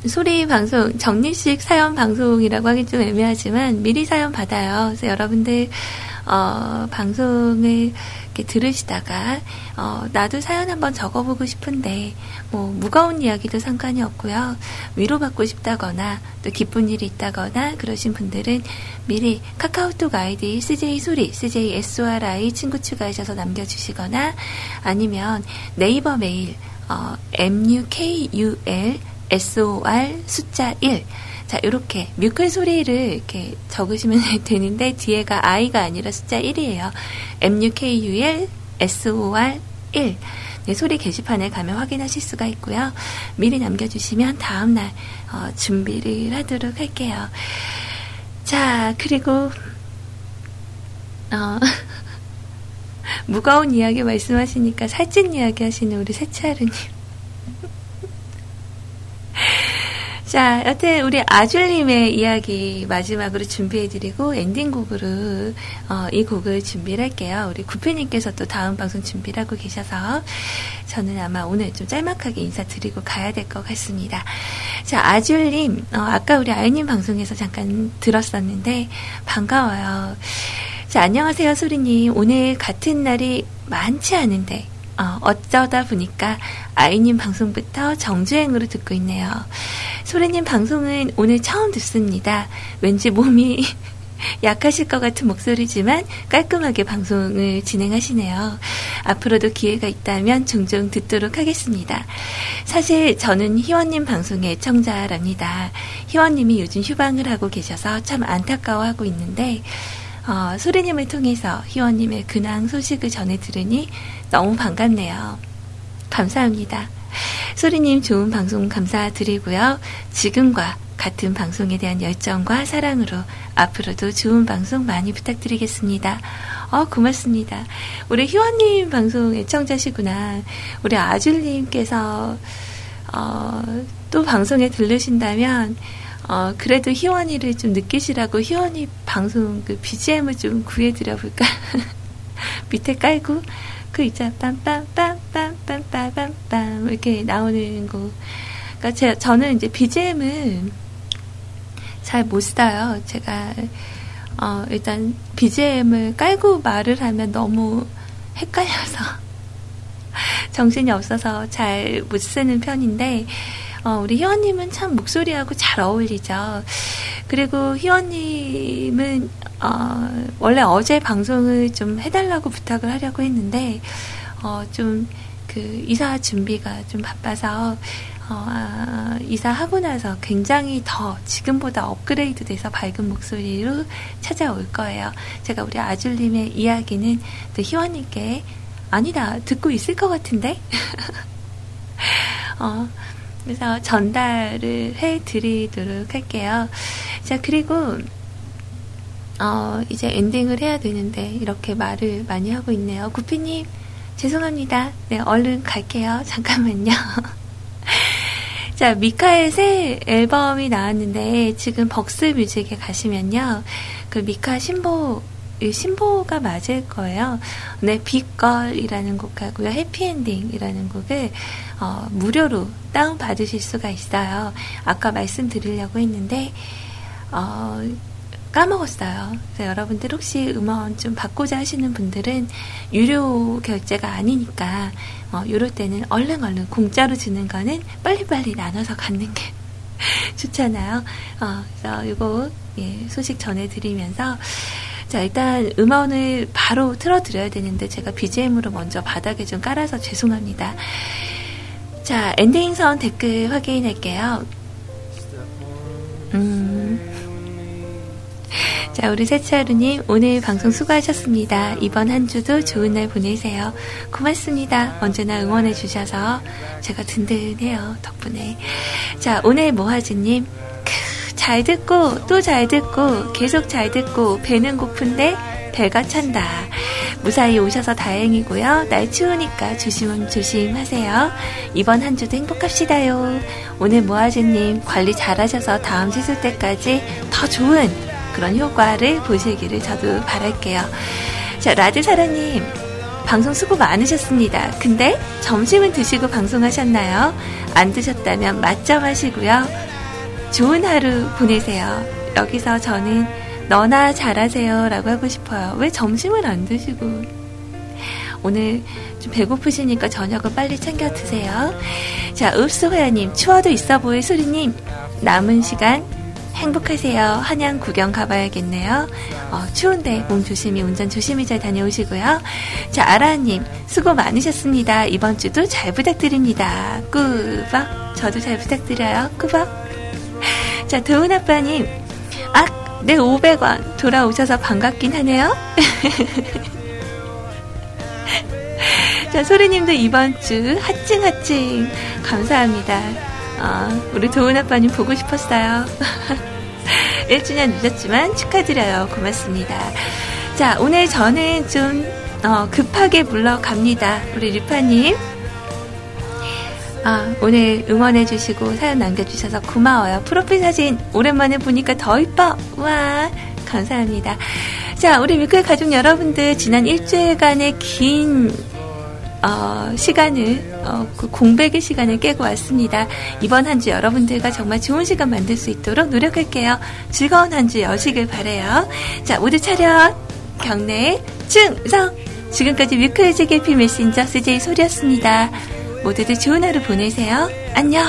소리 방송, 정리식 사연 방송이라고 하기 좀 애매하지만 미리 사연 받아요. 그래서 여러분들, 어, 방송을 이렇게 들으시다가, 어, 나도 사연 한번 적어보고 싶은데, 뭐, 무거운 이야기도 상관이 없고요. 위로받고 싶다거나, 또 기쁜 일이 있다거나, 그러신 분들은 미리 카카오톡 아이디 CJ 소리, CJ SORI 친구 추가하셔서 남겨주시거나, 아니면 네이버 메일, 어, MUKUL SOR 숫자 1. 자, 요렇게 뮤클 소리를 이렇게 적으시면 되는데 뒤에가 I가 아니라 숫자 1이에요. MUKUL SOR 1. 네, 소리 게시판에 가면 확인하실 수가 있고요. 미리 남겨주시면 다음날 어, 준비를 하도록 할게요. 자, 그리고 어, 무거운 이야기 말씀하시니까 살찐 이야기 하시는 우리 세차르님. 자, 여튼 우리 아줄님의 이야기 마지막으로 준비해드리고 엔딩곡으로 어, 이 곡을 준비를 할게요. 우리 구피님께서 또 다음 방송 준비를 하고 계셔서 저는 아마 오늘 좀 짤막하게 인사드리고 가야 될 것 같습니다. 자, 아줄님, 어, 아까 우리 아이님 방송에서 잠깐 들었었는데 반가워요. 자, 안녕하세요, 소리님. 오늘 같은 날이 많지 않은데 어, 어쩌다 보니까 아이님 방송부터 정주행으로 듣고 있네요. 소리님 방송은 오늘 처음 듣습니다. 왠지 몸이 약하실 것 같은 목소리지만 깔끔하게 방송을 진행하시네요. 앞으로도 기회가 있다면 종종 듣도록 하겠습니다. 사실 저는 희원님 방송의 청자랍니다. 희원님이 요즘 휴방을 하고 계셔서 참 안타까워하고 있는데 어, 소리님을 통해서 희원님의 근황 소식을 전해 들으니 너무 반갑네요. 감사합니다. 소리님 좋은 방송 감사드리고요. 지금과 같은 방송에 대한 열정과 사랑으로 앞으로도 좋은 방송 많이 부탁드리겠습니다. 어, 고맙습니다. 우리 희원님 방송 애청자시구나. 우리 아줄님께서, 어, 또 방송에 들르신다면, 어, 그래도 희원이를 좀 느끼시라고 희원이 방송 그 BGM을 좀 구해드려볼까? 밑에 깔고, 그 있잖아, 빰빰빰빰빰빰빰빰, 이렇게 나오는 거. 그니까 제, 저는 이제 BGM은 잘 못 써요. 제가, 어, 일단 BGM을 깔고 말을 하면 너무 헷갈려서. 정신이 없어서 잘 못 쓰는 편인데, 어, 우리 희원님은 참 목소리하고 잘 어울리죠. 그리고 희원님은, 어, 원래 어제 방송을 좀 해달라고 부탁을 하려고 했는데, 어, 좀, 그, 이사 준비가 좀 바빠서, 어, 아, 이사하고 나서 굉장히 더 지금보다 업그레이드 돼서 밝은 목소리로 찾아올 거예요. 제가 우리 아줄님의 이야기는 또 희원님께, 아니다, 듣고 있을 것 같은데? 어, 그래서 전달을 해 드리도록 할게요. 자, 그리고, 어, 이제 엔딩을 해야 되는데, 이렇게 말을 많이 하고 있네요. 구피님, 죄송합니다. 네, 얼른 갈게요. 잠깐만요. 자, 미카의 새 앨범이 나왔는데, 지금 벅스 뮤직에 가시면요. 그 미카 신보 이 신보가 맞을 거예요. 네, 빅걸이라는 곡하고요. 해피엔딩이라는 곡을 어, 무료로 다운 받으실 수가 있어요. 아까 말씀드리려고 했는데 어, 까먹었어요. 그래서 여러분들 혹시 음원 좀 받고자 하시는 분들은 유료 결제가 아니니까 어, 이럴 때는 얼른 얼른 공짜로 주는 거는 빨리빨리 나눠서 갖는 게 좋잖아요. 어, 그래서 이거 예, 소식 전해드리면서 자, 일단 음원을 바로 틀어드려야 되는데 제가 BGM으로 먼저 바닥에 좀 깔아서 죄송합니다. 자, 엔딩선 댓글 확인할게요. 음. 자, 우리 세차루님, 오늘 방송 수고하셨습니다. 이번 한 주도 좋은 날 보내세요. 고맙습니다. 언제나 응원해주셔서 제가 든든해요. 덕분에. 자, 오늘 모하즈님, 잘 듣고 또 잘 듣고 계속 잘 듣고 배는 고픈데 배가 찬다. 무사히 오셔서 다행이고요. 날 추우니까 조심 조심 하세요. 이번 한 주도 행복합시다요. 오늘 모아즈님 관리 잘하셔서 다음 시술 때까지 더 좋은 그런 효과를 보시기를 저도 바랄게요. 자 라드사라님 방송 수고 많으셨습니다. 근데 점심은 드시고 방송하셨나요? 안 드셨다면 맛점 하시고요. 좋은 하루 보내세요. 여기서 저는 너나 잘하세요 라고 하고 싶어요. 왜 점심을 안 드시고. 오늘 좀 배고프시니까 저녁은 빨리 챙겨 드세요. 자, 읍수호야님, 추워도 있어 보일 소리님, 남은 시간 행복하세요. 한양 구경 가봐야겠네요. 어, 추운데 몸 조심히 운전 조심히 잘 다녀오시고요. 자, 아라님 수고 많으셨습니다. 이번 주도 잘 부탁드립니다. 꾸벅. 저도 잘 부탁드려요. 꾸벅. 자, 도훈 아빠님. 아, 내 500원 돌아오셔서 반갑긴 하네요. 자, 소리님도 이번 주 하칭하칭 감사합니다. 어, 우리 도훈 아빠님 보고 싶었어요. 1주년 늦었지만 축하드려요. 고맙습니다. 자, 오늘 저는 좀 어, 급하게 물러갑니다. 우리 리파님. 아, 오늘 응원해주시고 사연 남겨주셔서 고마워요. 프로필 사진 오랜만에 보니까 더 이뻐. 와, 감사합니다. 자, 우리 뮤클 가족 여러분들, 지난 일주일간의 긴, 어, 시간을, 어, 그 공백의 시간을 깨고 왔습니다. 이번 한 주 여러분들과 정말 좋은 시간 만들 수 있도록 노력할게요. 즐거운 한 주 여시길 바래요. 자, 모두 차렷, 경례, 충성! 지금까지 뮤클 JKP 메신저 CJ 소리였습니다. 모두들 좋은 하루 보내세요. 안녕!